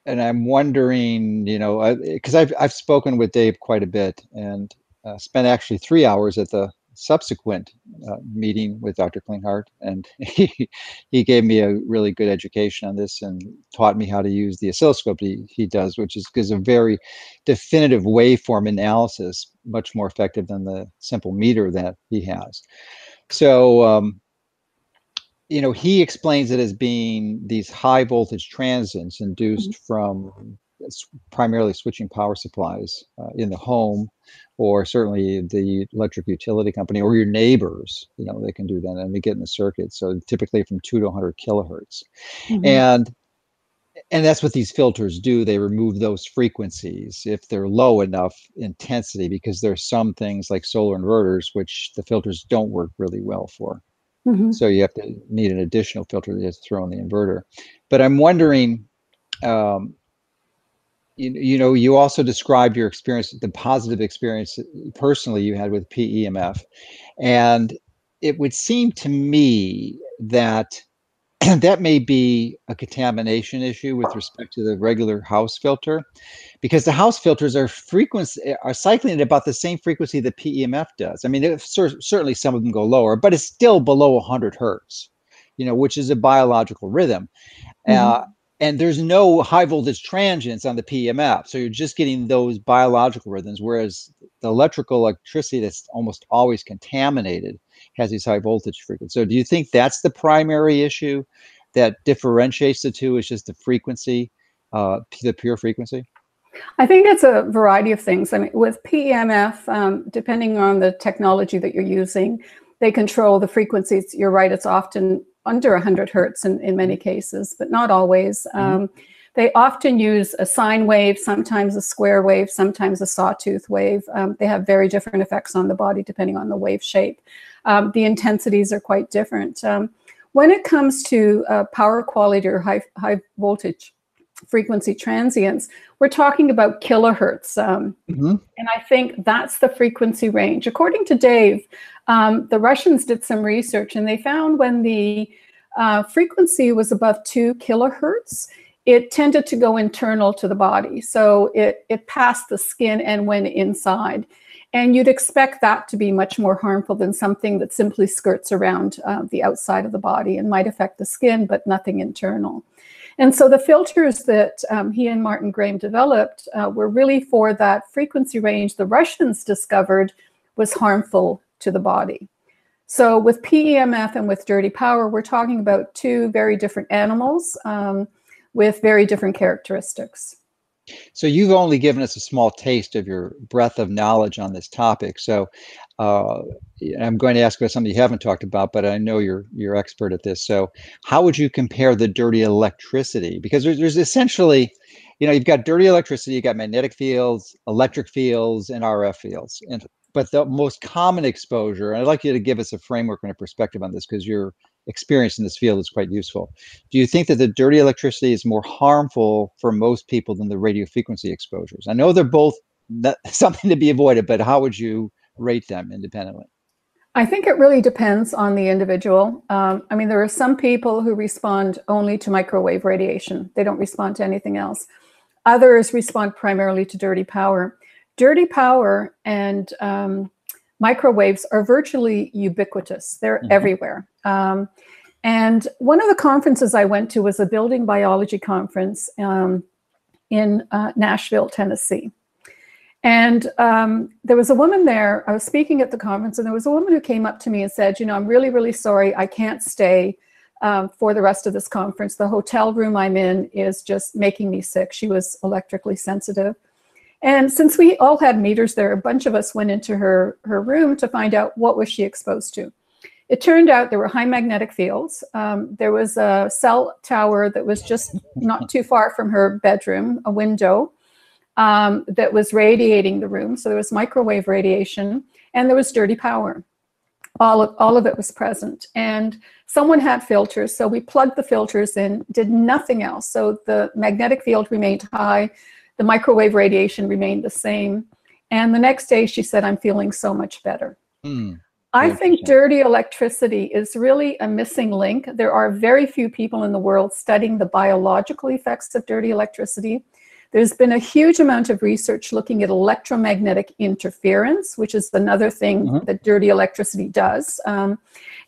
and I'm wondering, you know, because I've I've spoken with Dave quite a bit and uh, spent actually three hours at the subsequent uh, meeting with Dr. Klinghardt, and he he gave me a really good education on this and taught me how to use the oscilloscope he, he does, which is gives a very definitive waveform analysis, much more effective than the simple meter that he has. So. Um, you know, he explains it as being these high voltage transients induced Mhm. from primarily switching power supplies uh, in the home or certainly the electric utility company or your neighbors you know they can do that and they get in the circuit so typically from 2 to 100 kilohertz Mhm. and and that's what these filters do they remove those frequencies if they're low enough intensity because there's some things like solar inverters which the filters don't work really well for Mhm. so you have to need an additional filter to throw in the inverter. But I'm wondering, um, you, you know, you also described your experience, the positive experience personally you had with PEMF. And it would seem to me that that may be a contamination issue with respect to the regular house filter because the house filters are frequency are cycling at about the same frequency that PEMF does. I mean, it, certainly some of them go lower, but it's still below 100 hertz, you know, which is a biological rhythm. Uh, and there's no high voltage transients on the PEMF, so you're just getting those biological rhythms. Whereas the electrical electricity that's almost always contaminated has these high voltage frequencies. So, do you think that's the primary issue that differentiates the two? Is just the frequency, uh, the pure frequency? I think it's a variety of things. I mean, with PEMF, um, depending on the technology that you're using, they control the frequencies. You're right; it's often under 100 hertz in, in many cases, but not always. Um, they often use a sine wave, sometimes a square wave, sometimes a sawtooth wave. Um, they have very different effects on the body depending on the wave shape. Um, the intensities are quite different. Um, when it comes to uh, power quality or high, high voltage frequency transients, we're talking about kilohertz. Um, Mhm. and I think that's the frequency range. According to Dave, um, the Russians did some research and they found when the uh, frequency was above two kilohertz, it tended to go internal to the body. So it, it passed the skin and went inside. And you'd expect that to be much more harmful than something that simply skirts around uh, the outside of the body and might affect the skin, but nothing internal. And so the filters that um, he and Martin Graham developed uh, were really for that frequency range the Russians discovered was harmful to the body. So with PEMF and with dirty power, we're talking about two very different animals um, with very different characteristics. So you've only given us a small taste of your breadth of knowledge on this topic. So uh, I'm going to ask about something you haven't talked about, but I know you're you're expert at this. So how would you compare the dirty electricity? Because there's, there's essentially, you know, you've got dirty electricity, you've got magnetic fields, electric fields, and RF fields. And but the most common exposure, and I'd like you to give us a framework and a perspective on this because your experience in this field is quite useful. Do you think that the dirty electricity is more harmful for most people than the radio frequency exposures? I know they're both something to be avoided, but how would you rate them independently? I think it really depends on the individual. Um, I mean, there are some people who respond only to microwave radiation, they don't respond to anything else. Others respond primarily to dirty power. Dirty power and um, microwaves are virtually ubiquitous, they're Mhm. everywhere. Um, and one of the conferences I went to was a building biology conference um, in uh, Nashville, Tennessee. And um, there was a woman there. I was speaking at the conference, and there was a woman who came up to me and said, You know, I'm really, really sorry. I can't stay um, for the rest of this conference. The hotel room I'm in is just making me sick. She was electrically sensitive. And since we all had meters there, a bunch of us went into her, her room to find out what was she exposed to. it turned out there were high magnetic fields. Um, there was a cell tower that was just not too far from her bedroom, a window um, that was radiating the room. So there was microwave radiation and there was dirty power. All of, all of it was present. And someone had filters. So we plugged the filters in, did nothing else. So the magnetic field remained high, the microwave radiation remained the same. And the next day she said, I'm feeling so much better. Mm. I think dirty electricity is really a missing link. There are very few people in the world studying the biological effects of dirty electricity. There's been a huge amount of research looking at electromagnetic interference, which is another thing mm-hmm. that dirty electricity does. Um,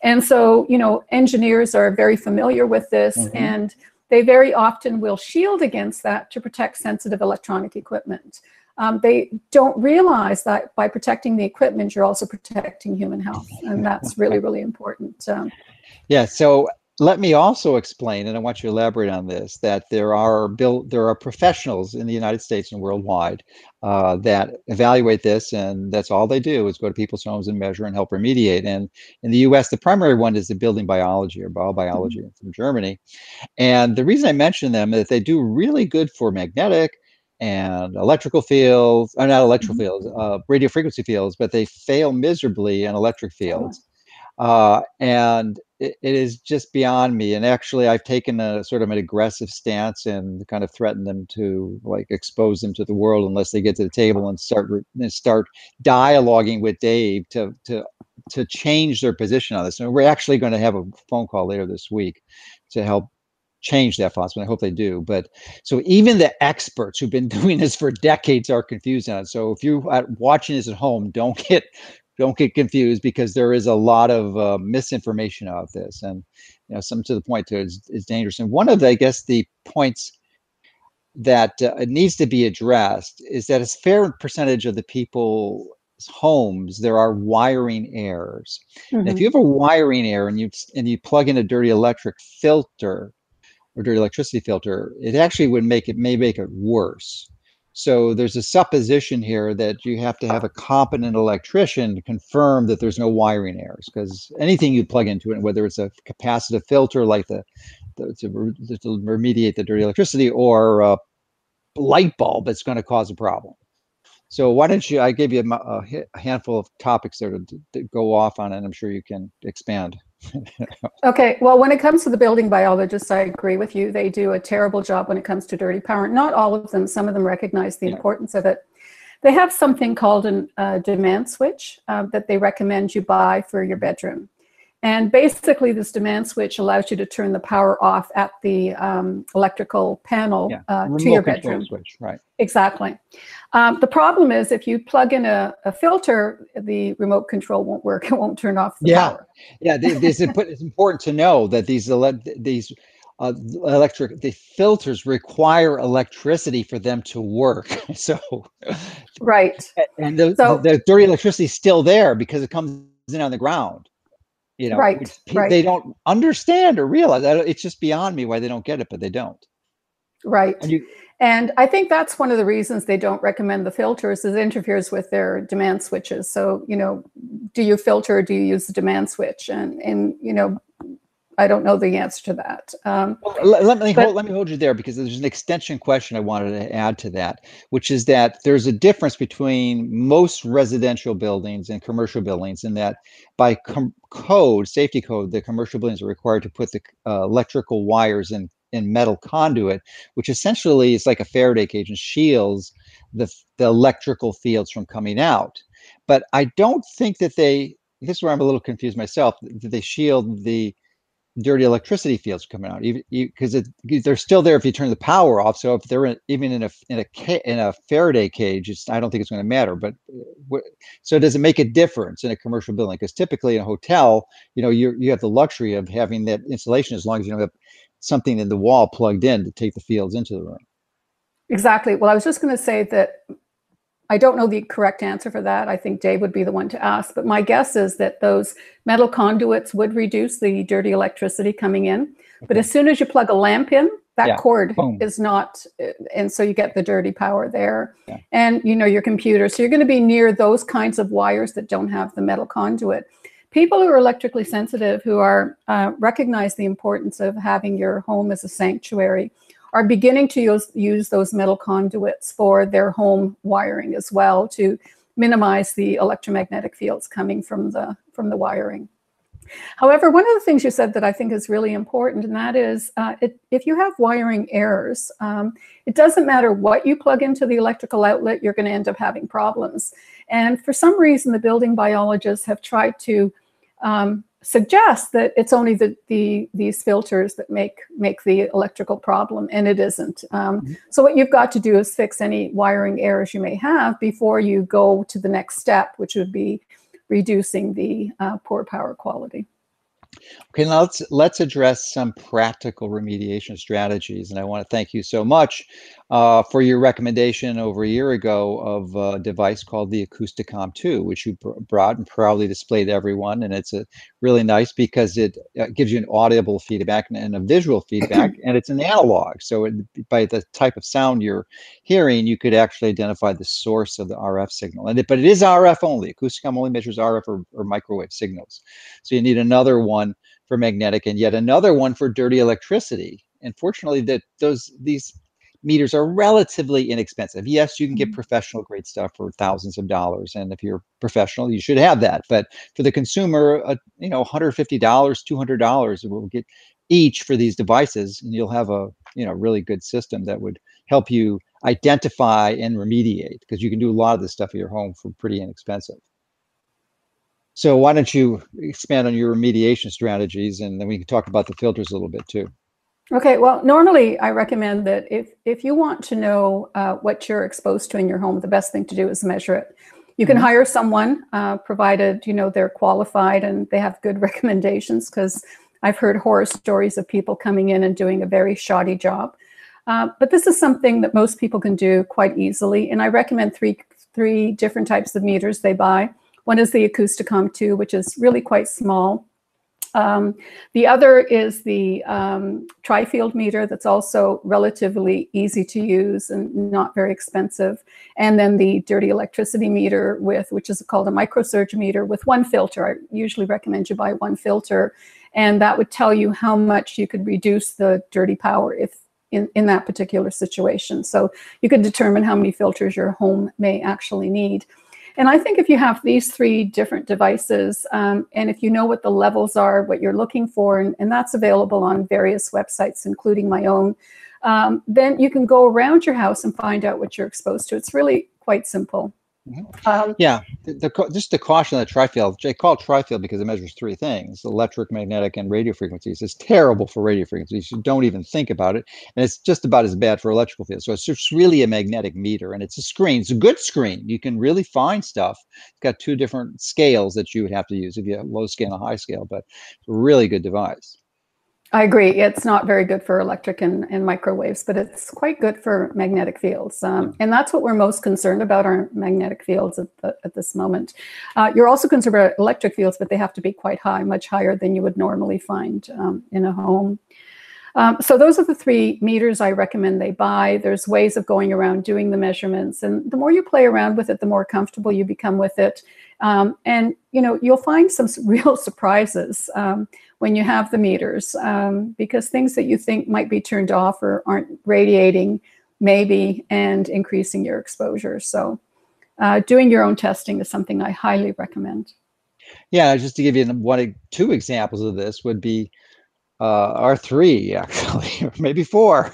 and so, you know, engineers are very familiar with this mm-hmm. and they very often will shield against that to protect sensitive electronic equipment um, they don't realize that by protecting the equipment, you're also protecting human health. And that's really, really important. Um, yeah. So let me also explain, and I want you to elaborate on this, that there are built there are professionals in the United States and worldwide uh, that evaluate this, and that's all they do is go to people's homes and measure and help remediate. And in the U.S., the primary one is the building biology or Baubiologie mm-hmm. from Germany. And the reason I mention them is that they do really good for magnetic, and electrical fields, or uh, not electrical mm-hmm. fields, uh, radio frequency fields, but they fail miserably in electric oh. fields. Uh, and it, is just beyond me. And actually, I've taken a sort of an aggressive stance and kind of threatened them to like expose them to the world unless they get to the table and start and start dialoguing with Dave to to to change their position on this. And we're actually going to have a phone call later this week to help change that philosophy. I hope they do. But so even the experts who've been doing this for decades are confused on it. So if you are watching this at home, don't get don't get confused because there is a lot of uh, misinformation out this, and you know some to the point to is, is dangerous. And one of the, I guess the points that uh, needs to be addressed is that a fair percentage of the people's homes there are wiring errors. Mm-hmm. if you have a wiring error and you and you plug in a dirty electric filter or dirty electricity filter, it actually would make it may make it worse. So there's a supposition here that you have to have a competent electrician to confirm that there's no wiring errors because anything you plug into it, whether it's a capacitive filter like the, the to, to, remediate the dirty electricity or a light bulb, it's going to cause a problem. So why don't you? I gave you a, a handful of topics there to, to go off on, and I'm sure you can expand. Okay, well, when it comes to the building biologists, I agree with you. They do a terrible job when it comes to dirty power. Not all of them, some of them recognize the yeah. importance of it. They have something called a uh, demand switch uh, that they recommend you buy for your bedroom. And basically, this demand switch allows you to turn the power off at the um, electrical panel yeah. uh, to your bedroom. Switch, right. Exactly. Um, the problem is if you plug in a, a, filter, the remote control won't work. It won't turn off the yeah. power. Yeah, this, it's important to know that these ele- these uh, electric the filters require electricity for them to work. so right, and the, so, the dirty electricity is still there because it comes in on the ground you know right, right. they don't understand or realize that it's just beyond me why they don't get it but they don't. Right. And, you, and i think that's one of the reasons they don't recommend the filters is it interferes with their demand switches. So you know do you filter or do you use the demand switch? And and you know I don't know the answer to that. Um, well, let, let, me but, hold, let me hold you there because there's an extension question I wanted to add to that, which is that there's a difference between most residential buildings and commercial buildings in that by com- code, safety code, the commercial buildings are required to put the uh, electrical wires in in metal conduit, which essentially is like a Faraday cage and shields the the electrical fields from coming out. But I don't think that they. This is where I'm a little confused myself. That they shield the dirty electricity fields coming out even because they're still there if you turn the power off. So if they're in, even in a in a in a faraday cage i don't think it's going to matter but uh, so does it make a difference in a commercial building? Because typically in a hotel you know you you have the luxury of having that insulation as long as you don't have something in the wall plugged in to take the fields into the room. Exactly. Well i was just going to say that I don't know the correct answer for that. I think Dave would be the one to ask. But my guess is that those metal conduits would reduce the dirty electricity coming in. Okay. But as soon as you plug a lamp in, that yeah. cord Boom. is not, and so you get the dirty power there. Yeah. And you know your computer. So you're going to be near those kinds of wires that don't have the metal conduit. people who are electrically sensitive, who are uh, recognize the importance of having your home as a sanctuary, are beginning to use, use those metal conduits for their home wiring as well to minimize the electromagnetic fields coming from the from the wiring. However, one of the things you said that I think is really important, and that is uh, it, if you have wiring errors, um, it doesn't matter what you plug into the electrical outlet, you're going to end up having problems. And for some reason, the building biologists have tried to um, suggest that it's only the, the these filters that make make the electrical problem, and it isn't. Um, mm-hmm. So what you've got to do is fix any wiring errors you may have before you go to the next step, which would be reducing the uh, poor power quality. Okay, now let's let's address some practical remediation strategies, and I want to thank you so much uh, for your recommendation over a year ago of a device called the Acousticom 2, which you brought and proudly displayed to everyone. And it's a really nice because it uh, gives you an audible feedback and, and a visual feedback, and it's an analog. So it, by the type of sound you're hearing, you could actually identify the source of the RF signal. And it, but it is RF only. Acousticom only measures RF or, or microwave signals. So you need another one for magnetic and yet another one for dirty electricity. And fortunately, that those these meters are relatively inexpensive. Yes, you can get mm-hmm. professional grade stuff for thousands of dollars, and if you're professional, you should have that. But for the consumer, uh, you know, $150, $200 will get each for these devices, and you'll have a you know really good system that would help you identify and remediate because you can do a lot of this stuff at your home for pretty inexpensive. So why don't you expand on your remediation strategies, and then we can talk about the filters a little bit too. Okay, well, normally I recommend that if, if you want to know uh, what you're exposed to in your home, the best thing to do is measure it. You can mm-hmm. hire someone, uh, provided you know they're qualified and they have good recommendations. Because I've heard horror stories of people coming in and doing a very shoddy job. Uh, but this is something that most people can do quite easily, and I recommend three three different types of meters they buy. One is the Acousticom 2, which is really quite small. Um, the other is the um, tri-field meter that's also relatively easy to use and not very expensive. And then the dirty electricity meter with, which is called a microsurge meter with one filter. I usually recommend you buy one filter. And that would tell you how much you could reduce the dirty power if in, in that particular situation. So you could determine how many filters your home may actually need. And I think if you have these three different devices, um, and if you know what the levels are, what you're looking for, and, and that's available on various websites, including my own, um, then you can go around your house and find out what you're exposed to. It's really quite simple. Mm-hmm. Um, yeah, the, the, just to caution the trifield, they call it trifield because it measures three things: electric, magnetic, and radio frequencies. It's terrible for radio frequencies. You don't even think about it, and it's just about as bad for electrical fields. So it's just really a magnetic meter, and it's a screen. It's a good screen. You can really find stuff. It's got two different scales that you would have to use if you have low scale and a high scale, but it's a really good device. I agree. It's not very good for electric and, and microwaves, but it's quite good for magnetic fields. Um, and that's what we're most concerned about our magnetic fields at, the, at this moment. Uh, you're also concerned about electric fields, but they have to be quite high, much higher than you would normally find um, in a home. Um, so those are the three meters I recommend they buy. There's ways of going around doing the measurements. And the more you play around with it, the more comfortable you become with it. Um, and you know you'll find some real surprises um, when you have the meters um, because things that you think might be turned off or aren't radiating maybe and increasing your exposure. So uh, doing your own testing is something I highly recommend. Yeah, just to give you one, two examples of this would be uh, R3 actually, or maybe four.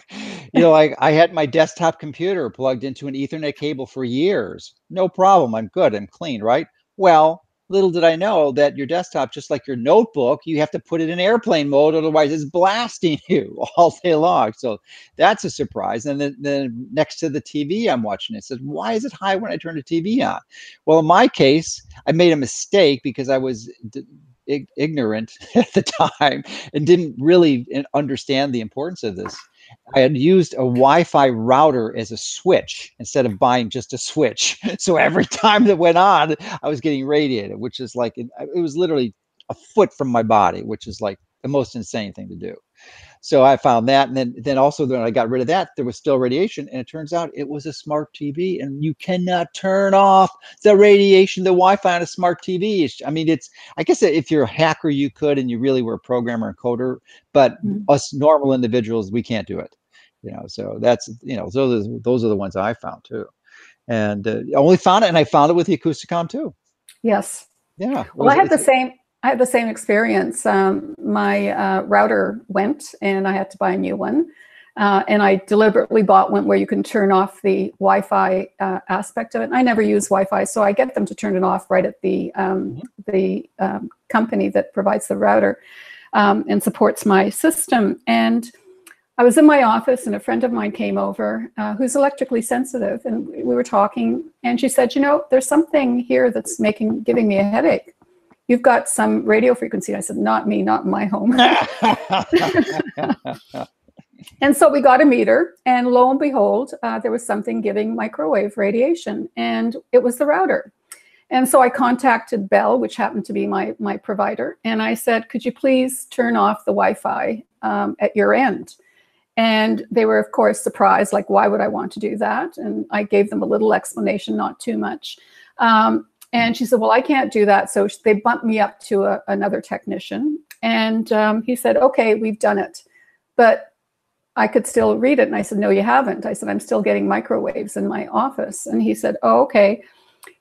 You know, like I had my desktop computer plugged into an Ethernet cable for years. No problem. I'm good. I'm clean, right? Well, little did I know that your desktop, just like your notebook, you have to put it in airplane mode, otherwise it's blasting you all day long. So that's a surprise. And then, then next to the TV I'm watching, it says, why is it high when I turn the TV on? Well, in my case, I made a mistake because I was ignorant at the time and didn't really uh, understand the importance of this. I had used a Wi-Fi router as a switch instead of buying just a switch. So every time that went on, I was getting radiated, which is like it, it was literally a foot from my body, which is like the most insane thing to do. So I found that, and then then also when I got rid of that, there was still radiation, and it turns out it was a smart TV, and you cannot turn off the radiation, the Wi-Fi on a smart TV. It's, I mean, it's I guess if you're a hacker, you could, and you really were a programmer and coder, but mm-hmm. us normal individuals, we can't do it. You know, so that's you know those are, those are the ones I found too, and uh, I only found it, and I found it with the Acousticom 2. Yes. Yeah. Well, I had the same. I had the same experience. Um, my uh, router went, and I had to buy a new one. Uh, and I deliberately bought one where you can turn off the Wi-Fi uh, aspect of it. I never use Wi-Fi, so I get them to turn it off right at the um, mm-hmm. the um, company that provides the router um, and supports my system. And I was in my office, and a friend of mine came over uh, who's electrically sensitive, and we were talking. And she said, "You know, there's something here that's making giving me a headache." You've got some radio frequency. I said, not me, not my home. and so we got a meter, and lo and behold, uh, there was something giving microwave radiation, and it was the router. And so I contacted Bell, which happened to be my, my provider, and I said, could you please turn off the Wi Fi um, at your end? And they were, of course, surprised, like, why would I want to do that? And I gave them a little explanation, not too much. Um, and she said, Well, I can't do that. So they bumped me up to a, another technician. And um, he said, Okay, we've done it. But I could still read it. And I said, No, you haven't. I said, I'm still getting microwaves in my office. And he said, Oh, okay.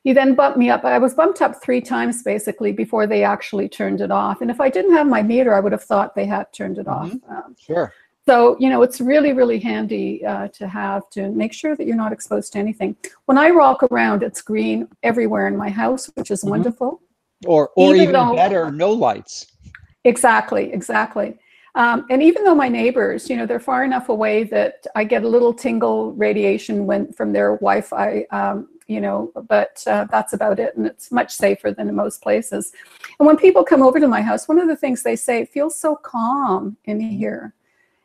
He then bumped me up. I was bumped up three times basically before they actually turned it off. And if I didn't have my meter, I would have thought they had turned it mm-hmm. off. Um, sure. So, you know, it's really, really handy uh, to have to make sure that you're not exposed to anything. When I walk around, it's green everywhere in my house, which is mm-hmm. wonderful. Or, or even, even though, better, no lights. Exactly, exactly. Um, and even though my neighbors, you know, they're far enough away that I get a little tingle radiation when from their Wi-Fi, um, you know, but uh, that's about it. And it's much safer than in most places. And when people come over to my house, one of the things they say, it feels so calm in mm-hmm. here.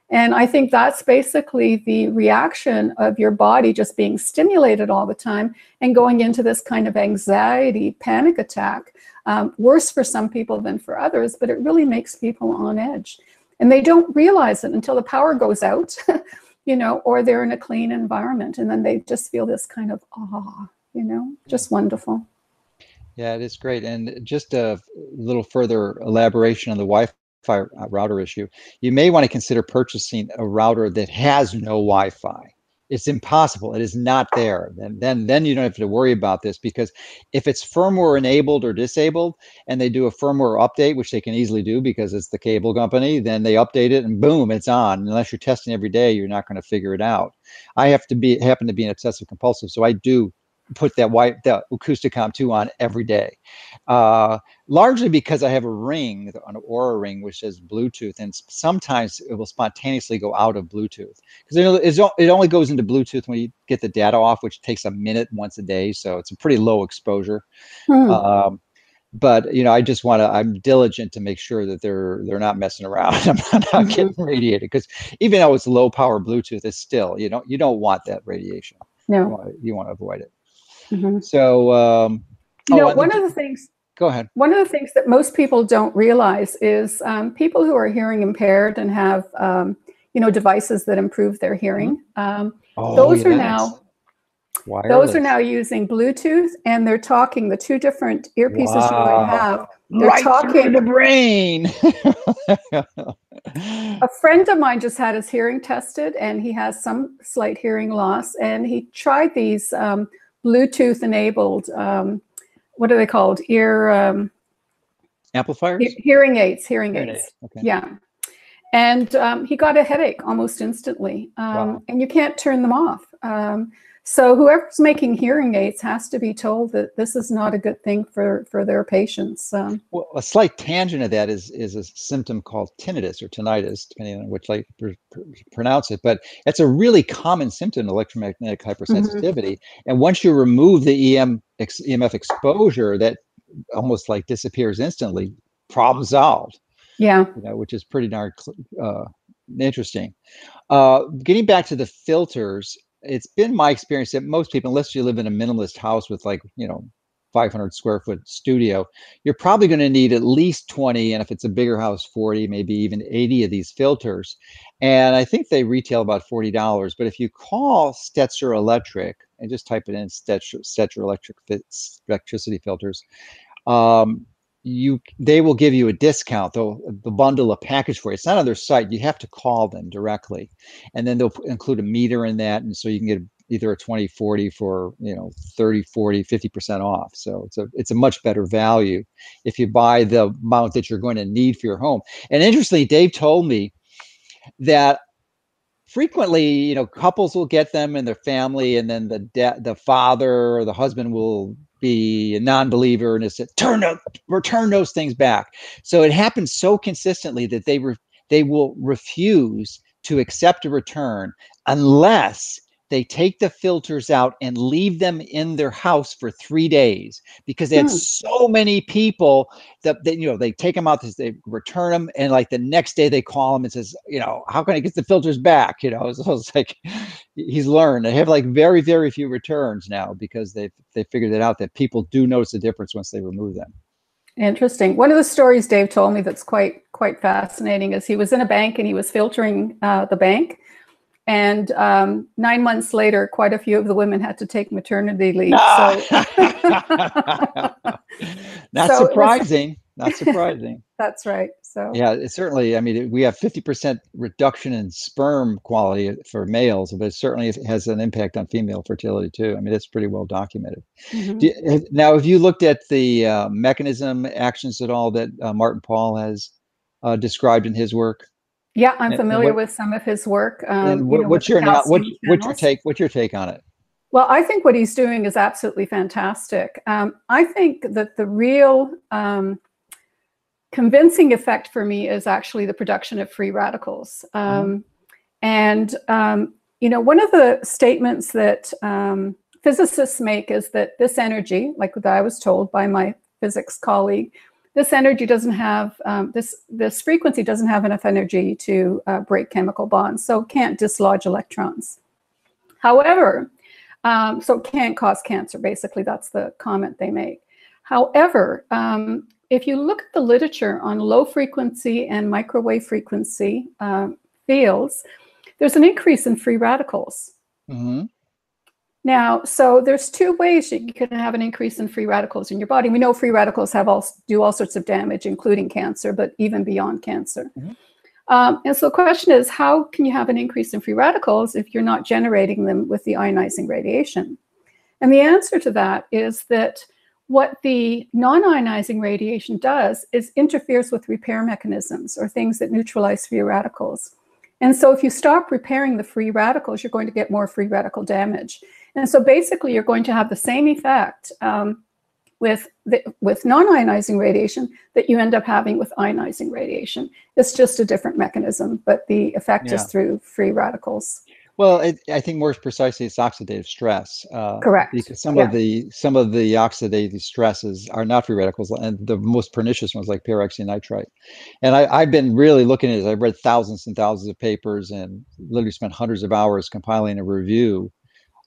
And I think that's basically the reaction of your body just being stimulated all the time and going into this kind of anxiety, panic attack. Um, worse for some people than for others, but it really makes people on edge. And they don't realize it until the power goes out, you know, or they're in a clean environment. And then they just feel this kind of awe, you know, just wonderful. Yeah, it is great. And just a little further elaboration on the Wi uh, router issue, you may want to consider purchasing a router that has no Wi-Fi. It's impossible. It is not there. Then, then, then you don't have to worry about this because if it's firmware enabled or disabled, and they do a firmware update, which they can easily do because it's the cable company, then they update it and boom, it's on. Unless you're testing every day, you're not going to figure it out. I have to be happen to be an obsessive compulsive, so I do put that white that Acousticom 2 on every day. Uh, largely because I have a ring, an Oura ring, which says Bluetooth, and sometimes it will spontaneously go out of Bluetooth because it only goes into Bluetooth when you get the data off, which takes a minute once a day, so it's a pretty low exposure. Hmm. Um, but you know, I just want to. I'm diligent to make sure that they're they're not messing around. I'm not, mm-hmm. getting radiated because even though it's low power Bluetooth, it's still you know you don't want that radiation. No, you want, you want to avoid it. Mm-hmm. So, um, you know, oh, one of the things. Go ahead. One of the things that most people don't realize is um, people who are hearing impaired and have, um, you know, devices that improve their hearing. Mm-hmm. Um, oh, those yes. are now. Wireless. Those are now using Bluetooth, and they're talking the two different earpieces wow. you might have. They're right talking the brain. a friend of mine just had his hearing tested, and he has some slight hearing loss. And he tried these um, Bluetooth enabled, um, what are they called? Ear um, amplifiers? He- hearing aids, hearing, hearing aids. aids. Okay. Yeah. And um, he got a headache almost instantly. Um, wow. And you can't turn them off. So whoever's making hearing aids has to be told that this is not a good thing for for their patients. Um, well, a slight tangent of that is is a symptom called tinnitus or tinnitus, depending on which like pr- pr- pronounce it. But it's a really common symptom of electromagnetic hypersensitivity. Mm-hmm. And once you remove the EM ex- EMF exposure, that almost like disappears instantly. Problem solved. Yeah, you know, which is pretty darn uh, interesting. Uh, getting back to the filters, it's been my experience that most people, unless you live in a minimalist house with like, you know, 500 square foot studio, you're probably going to need at least 20, and if it's a bigger house, 40, maybe even 80 of these filters. And I think they retail about $40. But if you call Stetzer Electric and just type it in Stetzer, Stetzer Electric electricity filters, um, you they will give you a discount. They'll, they'll bundle a package for you. It's not on their site. You have to call them directly. And then they'll include a meter in that. And so you can get either a 20 40 for you know 30 40 50% off. So it's a it's a much better value if you buy the amount that you're going to need for your home. And interestingly dave told me that frequently you know couples will get them and their family and then the de- the father or the husband will be a non-believer and it's a turn up return those things back. So it happens so consistently that they re- they will refuse to accept a return unless they take the filters out and leave them in their house for three days because they had hmm. so many people that, that, you know they take them out they return them and like the next day they call them and says you know how can i get the filters back you know so it's like he's learned they have like very very few returns now because they've they figured it out that people do notice the difference once they remove them Interesting. One of the stories Dave told me that's quite quite fascinating is he was in a bank and he was filtering uh, the bank, and um, nine months later, quite a few of the women had to take maternity leave. So, not so surprising. Was, not surprising. That's right. So yeah, it certainly. I mean, we have fifty percent reduction in sperm quality for males, but it certainly has an impact on female fertility too. I mean, it's pretty well documented. Mm-hmm. You, now, have you looked at the uh, mechanism actions at all that uh, Martin Pall has uh, described in his work? Yeah, I'm familiar what, with some of his work. Um, and what, you know, what's your what, what's your take? What's your take on it? Well, I think what he's doing is absolutely fantastic. Um, I think that the real um, convincing effect for me is actually the production of free radicals. mm And um, you know, one of the statements that um, physicists make is that this energy, like that I was told by my physics colleague, this energy doesn't have um, this this frequency doesn't have enough energy to uh, break chemical bonds, so can't dislodge electrons. However, um, so can't cause cancer. Basically, that's the comment they make. However, um, if you look at the literature on low frequency and microwave frequency uh, fields, there's an increase in free radicals. Mm-hmm. Now, so there's two ways you can have an increase in free radicals in your body. We know free radicals have all do all sorts of damage, including cancer, but even beyond cancer. Mm-hmm. Um, and so the question is, how can you have an increase in free radicals if you're not generating them with the ionizing radiation? And the answer to that is that what the non-ionizing radiation does is interferes with repair mechanisms or things that neutralize free radicals. And so if you stop repairing the free radicals, you're going to get more free radical damage. And so basically, you're going to have the same effect um, with the, with non-ionizing radiation that you end up having with ionizing radiation. It's just a different mechanism, but the effect yeah. is through free radicals. Well, it, I think more precisely, it's oxidative stress. Uh, Correct. Because some yeah. of the some of the oxidative stresses are not free radicals, and the most pernicious ones, like peroxynitrite. And I, have been really looking at it. I've read thousands and thousands of papers, and literally spent hundreds of hours compiling a review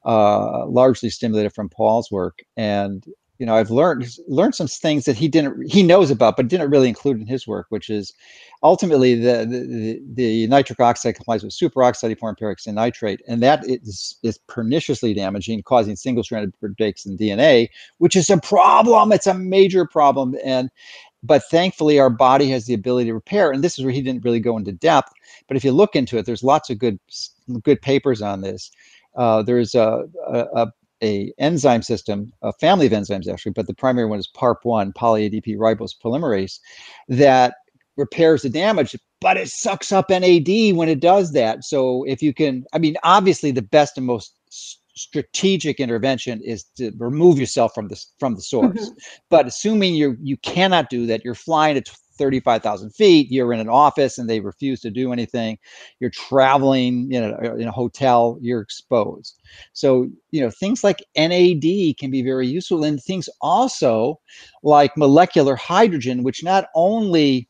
uh, largely stimulated from Pall's work. And you know, I've learned learned some things that he didn't he knows about, but didn't really include in his work, which is ultimately the the, the nitric oxide complies with superoxide form peroxynitrite, and that is is perniciously damaging, causing single-stranded breaks in DNA, which is a problem. It's a major problem, and but thankfully our body has the ability to repair and this is where he didn't really go into depth but if you look into it there's lots of good good papers on this uh, there's a, a, a, enzyme system, a family of enzymes actually, but the primary one is PARP1, poly-ADP ribose polymerase, that repairs the damage, but it sucks up NAD when it does that. So if you can, I mean, obviously the best and most strategic intervention is to remove yourself from the from the source. Mm-hmm. But assuming you you cannot do that, you're flying at 35,000 feet, you're in an office and they refuse to do anything, you're traveling in a, in a hotel, you're exposed. So, you know, things like NAD can be very useful and things also like molecular hydrogen, which not only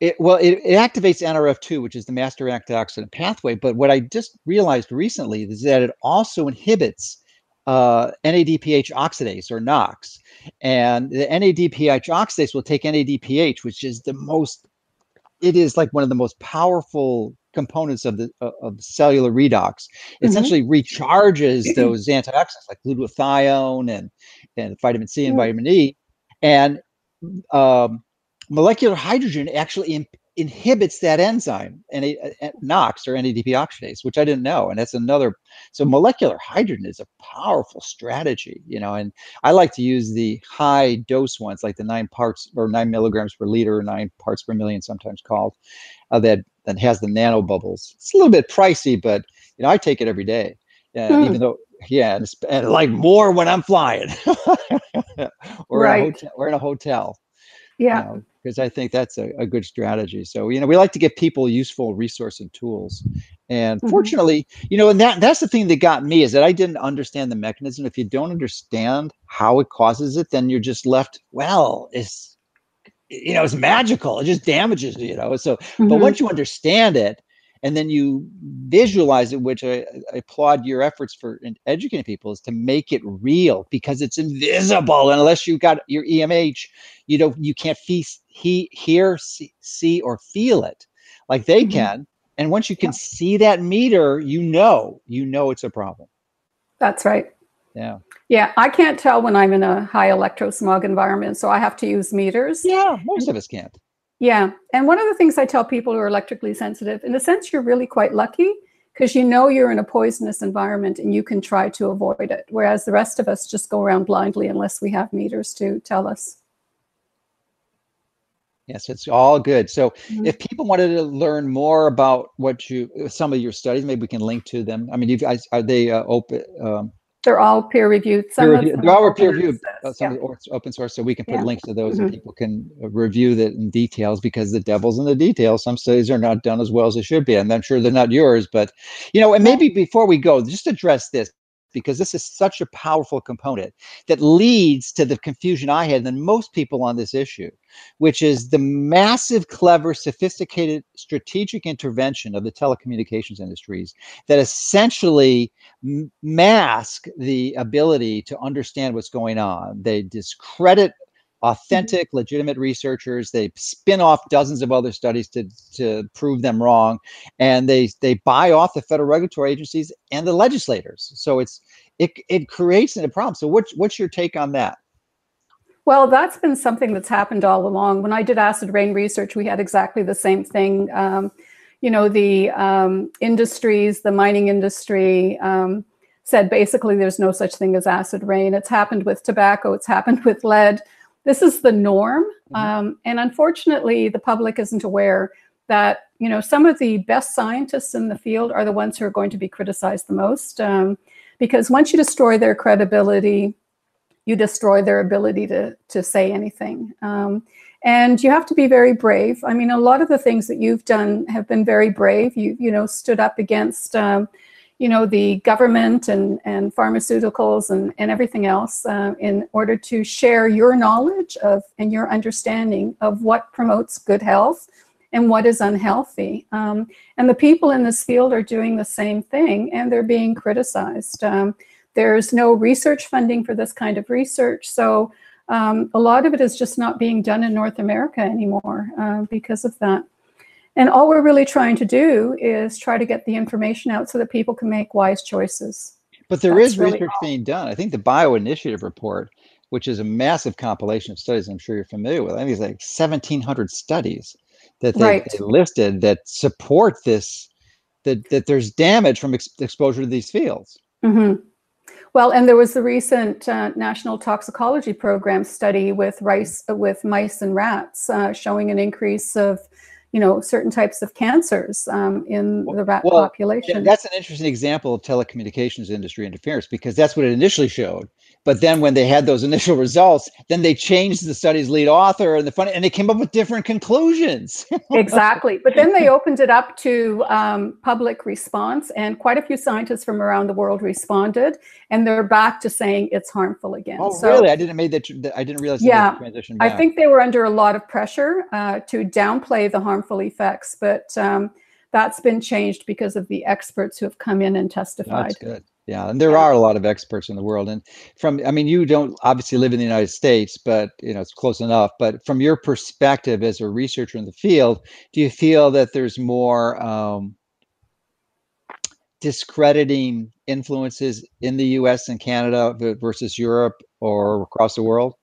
it, well, it, it activates NRF2, which is the master antioxidant pathway. But what I just realized recently is that it also inhibits uh, NADPH oxidase or NOX. And the NADPH oxidase will take NADPH, which is the most, it is like one of the most powerful components of the of cellular redox. It mm-hmm. essentially recharges those antioxidants like glutathione and and vitamin C and yeah. vitamin E, and um, molecular hydrogen actually imp- inhibits that enzyme and it NOX or NADP oxidase, which I didn't know. And that's another. So molecular hydrogen is a powerful strategy, you know. And I like to use the high dose ones, like the nine parts or nine milligrams per liter, or nine parts per million, sometimes called, uh, that that has the nano bubbles. It's a little bit pricey, but you know I take it every day. Uh, hmm. Even though, yeah, and, and like more when I'm flying, or right. in a hotel, or in a hotel. Yeah. You know, because I think that's a, a, good strategy. So, you know, we like to give people useful resource and tools. And mm-hmm. fortunately, you know, and that that's the thing that got me is that I didn't understand the mechanism. If you don't understand how it causes it, then you're just left, well, it's you know, it's magical. It just damages, you know. So, mm-hmm. but once you understand it, and then you visualize it, which I, I, applaud your efforts for educating people, is to make it real because it's invisible. And unless you've got your EMH, you know you can't feast, he, hear, see, see, or feel it like they mm-hmm. can. And once you can yeah. see that meter, you know, you know it's a problem. That's right. Yeah. Yeah, I can't tell when I'm in a high electrosmog environment, so I have to use meters. Yeah, most of us can't. Yeah. And one of the things I tell people who are electrically sensitive, in a sense, you're really quite lucky because you know you're in a poisonous environment and you can try to avoid it. Whereas the rest of us just go around blindly unless we have meters to tell us. Yes, it's all good. So mm-hmm. if people wanted to learn more about what you, some of your studies, maybe we can link to them. I mean, you guys, are they uh, open? Um, they're all peer reviewed. Some peer reviewed. They're all peer reviewed. Some yeah. of open source, so we can put yeah. links to those mm-hmm. and people can review that in details because the devil's in the details. Some studies are not done as well as they should be, and I'm sure they're not yours. But you know, and maybe before we go, just address this because this is such a powerful component that leads to the confusion I had than most people on this issue, which is the massive, clever, sophisticated strategic intervention of the telecommunications industries that essentially mask the ability to understand what's going on. They discredit. Authentic, legitimate researchers. They spin off dozens of other studies to, to prove them wrong, and they they buy off the federal regulatory agencies and the legislators. So it's it it creates a problem. So what's what's your take on that? Well, that's been something that's happened all along. When I did acid rain research, we had exactly the same thing. Um, you know, the um, industries, the mining industry. Um, said basically there's no such thing as acid rain. It's happened with tobacco, it's happened with lead this is the norm. Mm-hmm. Um, and unfortunately, the public isn't aware that you know some of the best scientists in the field are the ones who are going to be criticized the most um, because once you destroy their credibility you destroy their ability to to say anything um, and you have to be very brave i mean a lot of the things that you've done have been very brave you you know stood up against um, you know, the government and, and pharmaceuticals and, and everything else uh, in order to share your knowledge of and your understanding of what promotes good health and what is unhealthy. Um, and the people in this field are doing the same thing and they're being criticized. Um, there's no research funding for this kind of research. So um, a lot of it is just not being done in North America anymore uh, because of that. And all we're really trying to do is try to get the information out so that people can make wise choices. But there That's is research being done. I think the BioInitiative report, which is a massive compilation of studies I'm sure you're familiar with, I think it's like 1,700 studies that they, right. they listed that support this, that, that there's damage from ex- exposure to these fields. Mm-hmm. Well, and there was the recent uh, National Toxicology Program study with rice with mice and rats uh, showing an increase of you know certain types of cancers um, in the rat well, population. That's an interesting example of telecommunications industry interference because that's what it initially showed. But then when they had those initial results, then they changed the study's lead author and the fun, and they came up with different conclusions. exactly. But then they opened it up to um, public response, and quite a few scientists from around the world responded, and they're back to saying it's harmful again. Oh, so, really? I didn't make that. I didn't realize. Yeah, transition. Back. I think they were under a lot of pressure uh, to downplay the harmful effects, but. Um, that's been changed because of the experts who have come in and testified. That's good. Yeah and there are a lot of experts in the world and from i mean you don't obviously live in the united states but you know it's close enough but from your perspective as a researcher in the field do you feel that there's more um, discrediting influences in the us and canada versus europe or across the world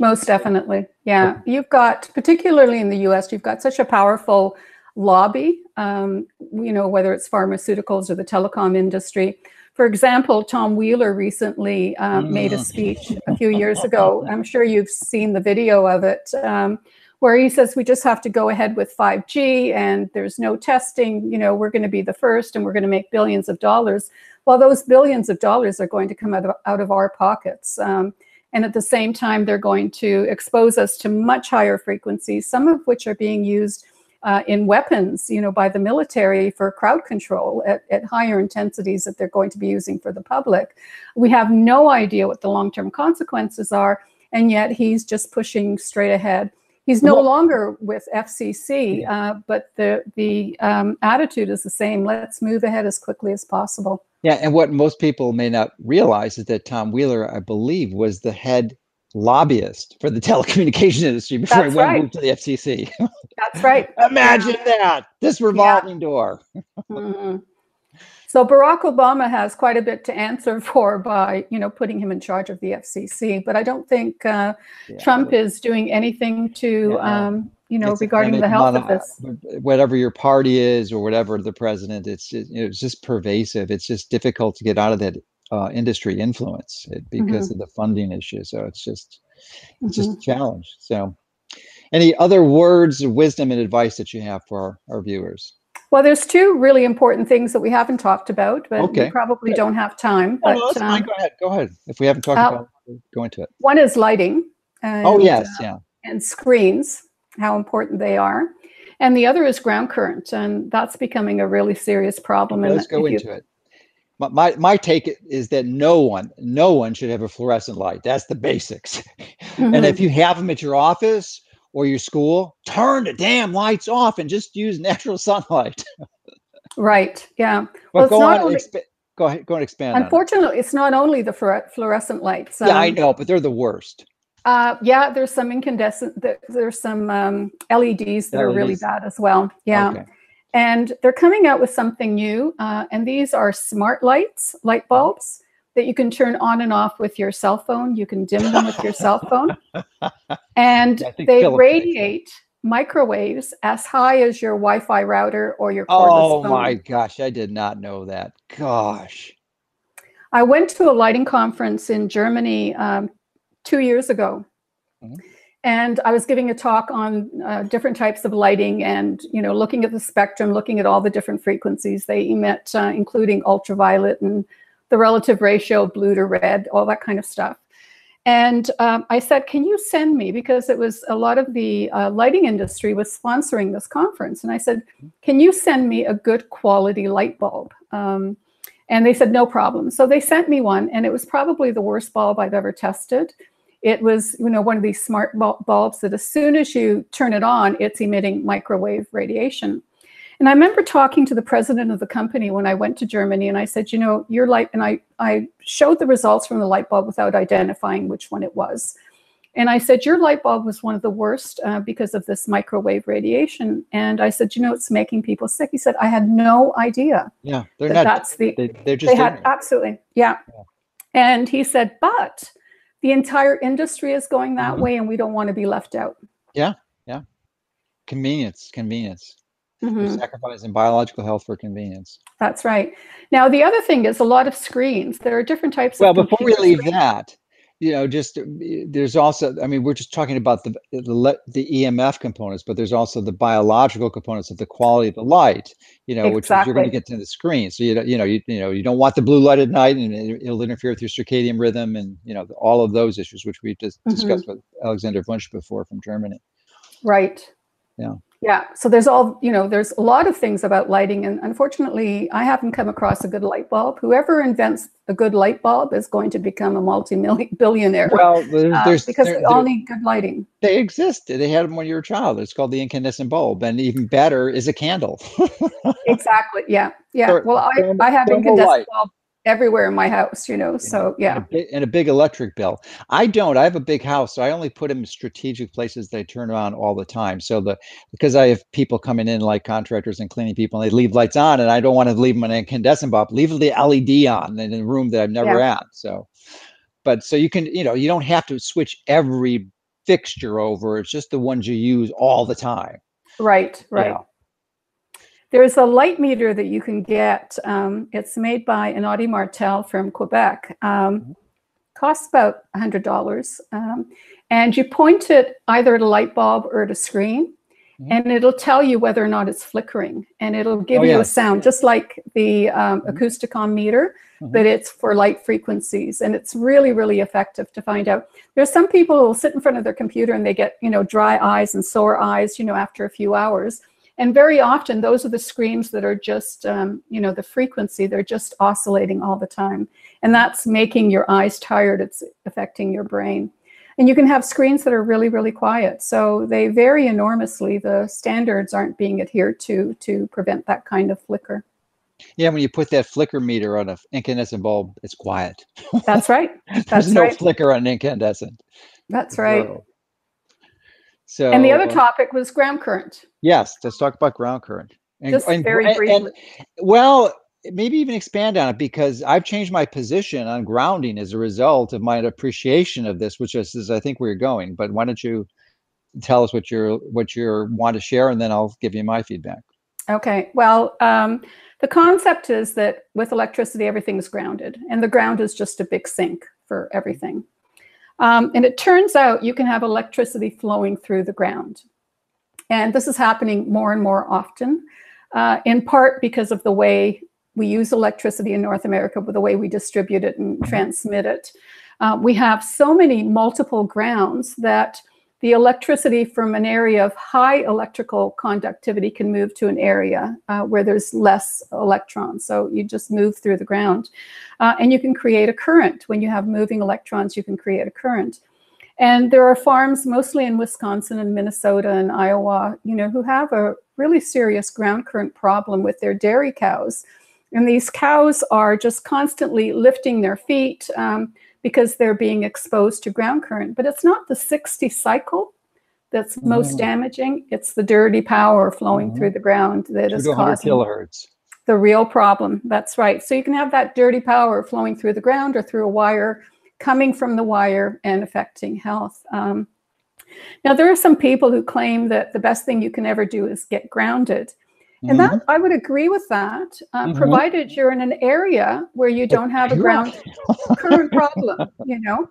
Most definitely. Yeah. You've got, particularly in the US, you've got such a powerful lobby, um, you know, whether it's pharmaceuticals or the telecom industry. For example, Tom Wheeler recently uh, made a Mm. speech a few years ago. I'm sure you've seen the video of it, um, where he says we just have to go ahead with 5G and there's no testing. You know, we're going to be the first and we're going to make billions of dollars. Well, those billions of dollars are going to come out of, out of our pockets. Um, and at the same time, they're going to expose us to much higher frequencies, some of which are being used uh, in weapons, you know, by the military for crowd control at, at higher intensities that they're going to be using for the public. We have no idea what the long-term consequences are, and yet he's just pushing straight ahead. He's no Well- longer with FCC, uh, but the the um, attitude is the same. Let's move ahead as quickly as possible. Yeah, and what most people may not realize is that Tom Wheeler, I believe, was the head lobbyist for the telecommunication industry before That's he went right. moved to the FCC. That's right. Imagine that this revolving door. Mhm. So Barack Obama has quite a bit to answer for by, you know, putting him in charge of the FCC. But I don't think uh, Yeah. Trump is doing anything to, Yeah. um, you know, It's- regarding the health of this. Whatever your party is, or whatever the president, it's just, you know, it's just pervasive. It's just difficult to get out of that uh, industry influence it, because Mm-hmm. of the funding issue. So it's just it's Mhm. just a challenge. So, any other words of wisdom and advice that you have for our, our viewers? Well, there's two really important things that we haven't talked about, but Okay. we probably Good. don't have time. Oh, But no, um, Go ahead. Go ahead. If we haven't talked uh, about it, go into it. one is lighting. And, Oh, yes. uh, Yeah. and screens, how important they are. And the other is ground current, and that's becoming a really serious problem. Let's go if you- into it. My, my, my take is that no one, no one should have a fluorescent light. That's the basics. And Mhm. if you have them at your office or your school, turn the damn lights off and just use natural sunlight. Right. Yeah. But Well, it's go not on, only- expa- go ahead, go and expand on it. Unfortunately, it's not only the fluorescent lights. Yeah, I um, know, but they're the worst. Uh, yeah, there's some incandescent. there- There's some um, LEDs that are really bad as well. Yeah, Okay. And they're coming out with something new, uh, and these are smart lights, light bulbs that you can turn on and off with your cell phone. You can dim them with your cell phone, and they Philip radiate microwaves as high as your Wi-Fi router or your cordless Oh phone. my gosh, I did not know that. Gosh. I went to a lighting conference in Germany um, two years ago, Mhm. And I was giving a talk on uh, different types of lighting, and you know, looking at the spectrum, looking at all the different frequencies they emit, uh, including ultraviolet and the relative ratio of blue to red, all that kind of stuff. And um, I said, "Can you send me?" Because it was a lot of the uh, lighting industry was sponsoring this conference, and I said, "Can you send me a good quality light bulb?" Um, and they said, no problem. So they sent me one, and it was probably the worst bulb I've ever tested. It was, you know, one of these smart bulbs that as soon as you turn it on, it's emitting microwave radiation. And I remember talking to the president of the company when I went to Germany, and I said, you know, your light, and I, I showed the results from the light bulb without identifying which one it was. And I said, Your light bulb was one of the worst uh, because of this microwave radiation. And I said, You know, it's making people sick. He said, I had no idea Yeah, they're that not. that's the They, they're just. they had absolutely yeah. Yeah. and he said but the entire industry is going that Mhm. way and we don't want to be left out Yeah. Yeah. convenience, convenience. Mhm. sacrificing biological health for convenience. that's right now the other thing is a lot of screens there are different types of Well, before we leave screens. that, you know, just uh, there's also, I mean, we're just talking about the the, the EMF components, but there's also the biological components of the quality of the light, you know, which you're going to get to the screen. So you you know, you you know, you don't want the blue light at night, and it, it'll interfere with your circadian rhythm, and you know, all of those issues, which we've just Mhm. discussed with Alexander Wunsch before from Germany. right Yeah. Yeah so there's all you know there's a lot of things about lighting and unfortunately i haven't come across a good light bulb whoever invents a good light bulb is going to become a multi-million billionaire Well, there's, uh, there's because there- we all need good lighting they exist. They had them when you were a child. It's called the incandescent bulb, and even better is a candle. exactly yeah yeah Ther- well i, I have incandescent bulb everywhere in my house, you know. So yeah, and a, big, and a, big, electric bill. I don't. I have a big house, so I only put them in strategic places they turn on all the time. So the because I have people coming in like contractors and cleaning people, and they leave lights on, and I don't want to leave them an incandescent bulb. Leave the LED on in a room that I've never yeah. had. So, but so you can, you know, you don't have to switch every fixture over. It's just the ones you use all the time. Right. Right. Know? There's a light meter that you can get. Um, it's made by an Audi Martel from Quebec. Um, mm-hmm. costs about $100. Um, and you point it either at a light bulb or at a screen, mm-hmm. and it'll tell you whether or not it's flickering. And it'll give oh, you yes. a sound, just like the um, mm-hmm. Acousticom meter, mm-hmm. but it's for light frequencies. And it's really, really effective to find out. There's some people who will sit in front of their computer and they get, you know, dry eyes and sore eyes, you know, after a few hours and very often those are the screams that are just, um, you know, the frequency, they're just oscillating all the time. And that's making your eyes tired. It's affecting your brain. And you can have screens that are really, really quiet. So they vary enormously. The standards aren't being adhered to to prevent that kind of flicker. Yeah, when you put that flicker meter on an incandescent bulb, it's quiet. That's right. That's There's no right. flicker on an incandescent. That's right. So, and the other uh, topic was ground current. Yes, let's talk about ground current. And, Just and, very briefly. And, well, maybe even expand on it because I've changed my position on grounding as a result of my appreciation of this, which is, is I think where you're going. But why don't you tell us what you're what you want to share, and then I'll give you my feedback. Okay. Well, um, the concept is that with electricity, everything is grounded, and the ground is just a big sink for everything. Um, and it turns out you can have electricity flowing through the ground. And this is happening more and more often, uh, in part because of the way we use electricity in North America, with the way we distribute it and transmit it. Uh, we have so many multiple grounds that the electricity from an area of high electrical conductivity can move to an area uh, where there's less electrons. So you just move through the ground. Uh, and you can create a current. When you have moving electrons, you can create a current. And there are farms, mostly in Wisconsin and Minnesota and Iowa, you know, who have a really serious ground current problem with their dairy cows. And these cows are just constantly lifting their feet. Um, because they're being exposed to ground current. But it's not the 60 cycle that's mm. most damaging. It's the dirty power flowing mm. through the ground that is causing kilohertz. the real problem. That's right. So you can have that dirty power flowing through the ground or through a wire, coming from the wire and affecting health. Um, now, there are some people who claim that the best thing you can ever do is get grounded. And mm-hmm. that I would agree with that, uh, mm-hmm. provided you're in an area where you don't have a ground current problem. You know,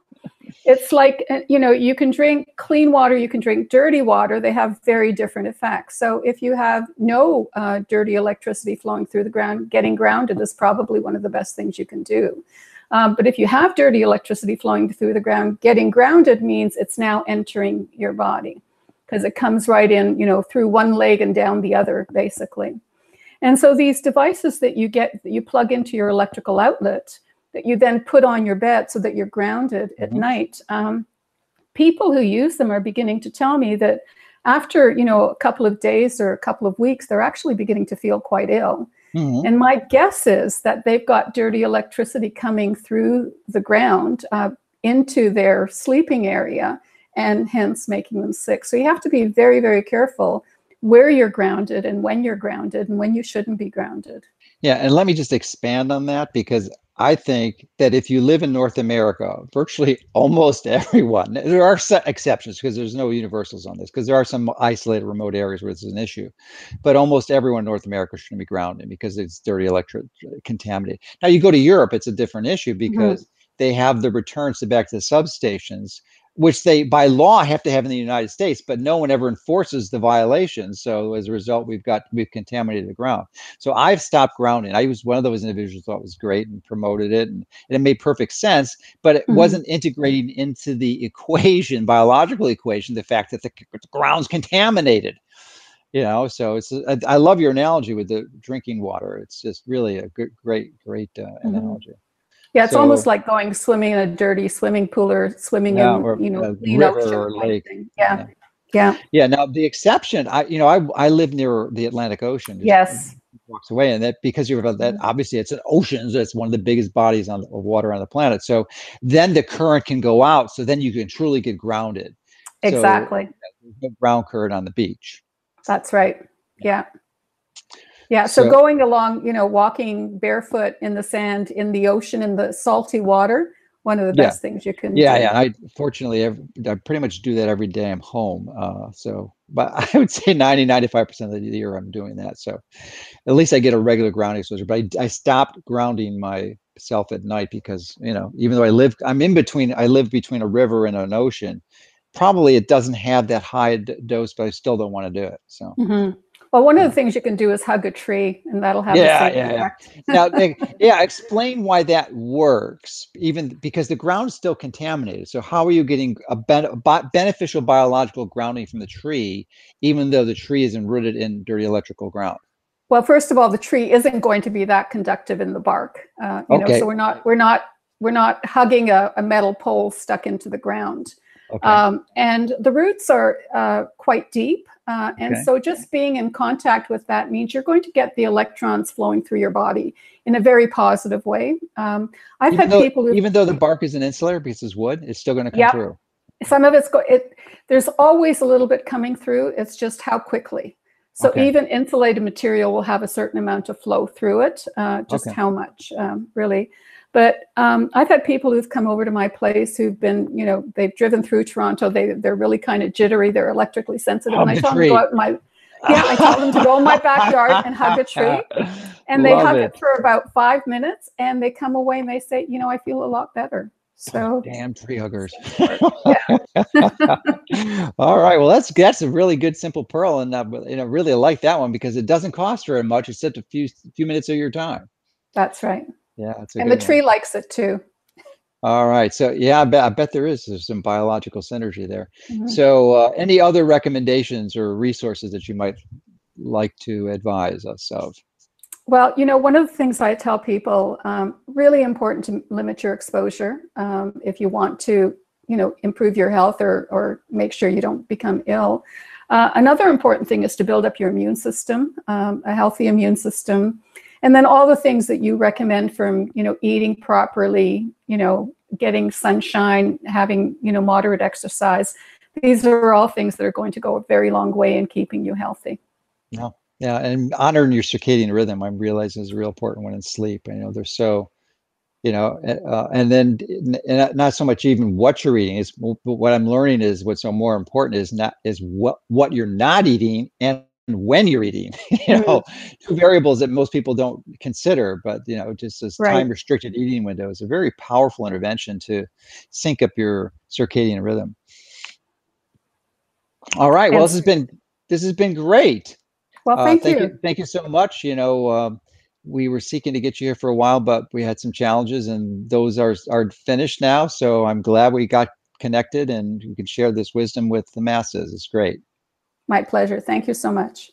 it's like uh, you know you can drink clean water, you can drink dirty water. They have very different effects. So if you have no uh, dirty electricity flowing through the ground, getting grounded is probably one of the best things you can do. Um, but if you have dirty electricity flowing through the ground, getting grounded means it's now entering your body because it comes right in, you know, through one leg and down the other, basically. And so these devices that you get, that you plug into your electrical outlet, that you then put on your bed so that you're grounded at mm-hmm. night. Um, people who use them are beginning to tell me that after you know a couple of days or a couple of weeks, they're actually beginning to feel quite ill. Mm-hmm. And my guess is that they've got dirty electricity coming through the ground uh, into their sleeping area and hence making them sick. So you have to be very, very careful where you're grounded and when you're grounded and when you shouldn't be grounded. Yeah, and let me just expand on that because I think that if you live in North America, virtually almost everyone, there are exceptions because there's no universals on this, because there are some isolated remote areas where this is an issue, but almost everyone in North America shouldn't be grounded because it's dirty electric contaminated. Now you go to Europe, it's a different issue mm-hmm. because mm-hmm. they have the returns to back to the substations which they by law have to have in the United States, but no one ever enforces the violations. So as a result, we've got we've contaminated the ground. So I've stopped grounding. I was one of those individuals thought was great and promoted it, and, and it made perfect sense, but it mm-hmm. wasn't integrating into the equation, biological equation, the fact that the, the ground's contaminated. You know, so it's I, I, love your analogy with the drinking water. It's just really a good, great, great uh, mm-hmm. Yeah, it's so, almost like going swimming in a dirty swimming pool or swimming yeah, in, or, you know, river or lake. Yeah. yeah. yeah. Now the exception, I you know, I I live near the Atlantic Ocean. Yes. walks away, and that because you're about that Mhm. obviously it's an ocean, so it's one of the biggest bodies on of water on the planet. So then the current can go out, so then you can truly get grounded. So Exactly. there's no ground current on the beach. That's right. Yeah. Yeah. So, So going along, you know, walking barefoot in the sand, in the ocean, in the salty water, one of the yeah, best things you can yeah, do. yeah. I fortunately I pretty much do that every day I'm home. Uh, so, but I would say 90, 95% of the year I'm doing that. So at least I get a regular ground exposure. But I, I stopped grounding myself at night because you know, even though I live, I'm in between. I live between a river and an ocean. Probably it doesn't have that high d- dose, but I still don't want to do it. So Mhm. Well, one of the things you can do is hug a tree, and that'll have the yeah, same yeah. yeah. Now, eh, yeah, explain why that works. Even because the ground's still contaminated. So how are you getting a ben- bi- beneficial biological grounding from the tree, even though the tree isn't rooted in dirty electrical ground? Well, first of all, the tree isn't going to be that conductive in the bark. Uh, you know, Okay, so we're not we're not we're not hugging a, a metal pole stuck into the ground. okay, Um, and the roots are uh, quite deep. Uh, and okay. so just being in contact with that means you're going to get the electrons flowing through your body in a very positive way. Um, I've Even had though people who, even though the bark is an insulator because it's wood, it's still going to come yeah, through. some of it's go it there's always a little bit coming through it's just how quickly so Okay, even insulated material will have a certain amount of flow through it uh, just okay. how much um, really but um, i've had people who've come over to my place who've been you know they've driven through toronto. They, they're really kind of jittery. They're electrically sensitive. And i tell them to go out in my yeah i tell them to go in my backyard and hug a tree. And they Love hug it. it. for about five minutes and they come away and they say you know i feel a lot better. So Damn tree huggers. All right. Well, that's that's a really good simple pearl, and uh, you know, really like that one because it doesn't cost very much. Except a few few minutes of your time. that's right Yeah, that's and the one. tree likes it too All right. So yeah, I bet I bet there is there's some biological synergy there. Mhm. So uh, any other recommendations or resources that you might like to advise us of? Well, you know, one of the things I tell people, um, really important to limit your exposure um, if you want to, you know, improve your health or, or make sure you don't become ill. Uh, another important thing is to build up your immune system, um, a healthy immune system, and then all the things that you recommend from, you know, eating properly, you know, getting sunshine, having, you know, moderate exercise. These are all things that are going to go a very long way in keeping you healthy. yeah Yeah, and honoring your circadian rhythm, I'm realizing is a real important one in sleep. I know they're so, you know, uh, uh, and then and not so much even what you're eating is what I'm learning is what's so more important is not is what what you're not eating and when you're eating. you Mhm. know, two variables that most people don't consider, but you know, just this Right. time restricted eating window is a very powerful intervention to sync up your circadian rhythm. All right. Well, this has been this has been great. well, Uh, thank thank you. you, thank you so much. You know, um, we were seeking to get you here for a while, but we had some challenges, and those are are finished now. So I'm glad we got connected, and we can share this wisdom with the masses. It's great. My pleasure. Thank you so much.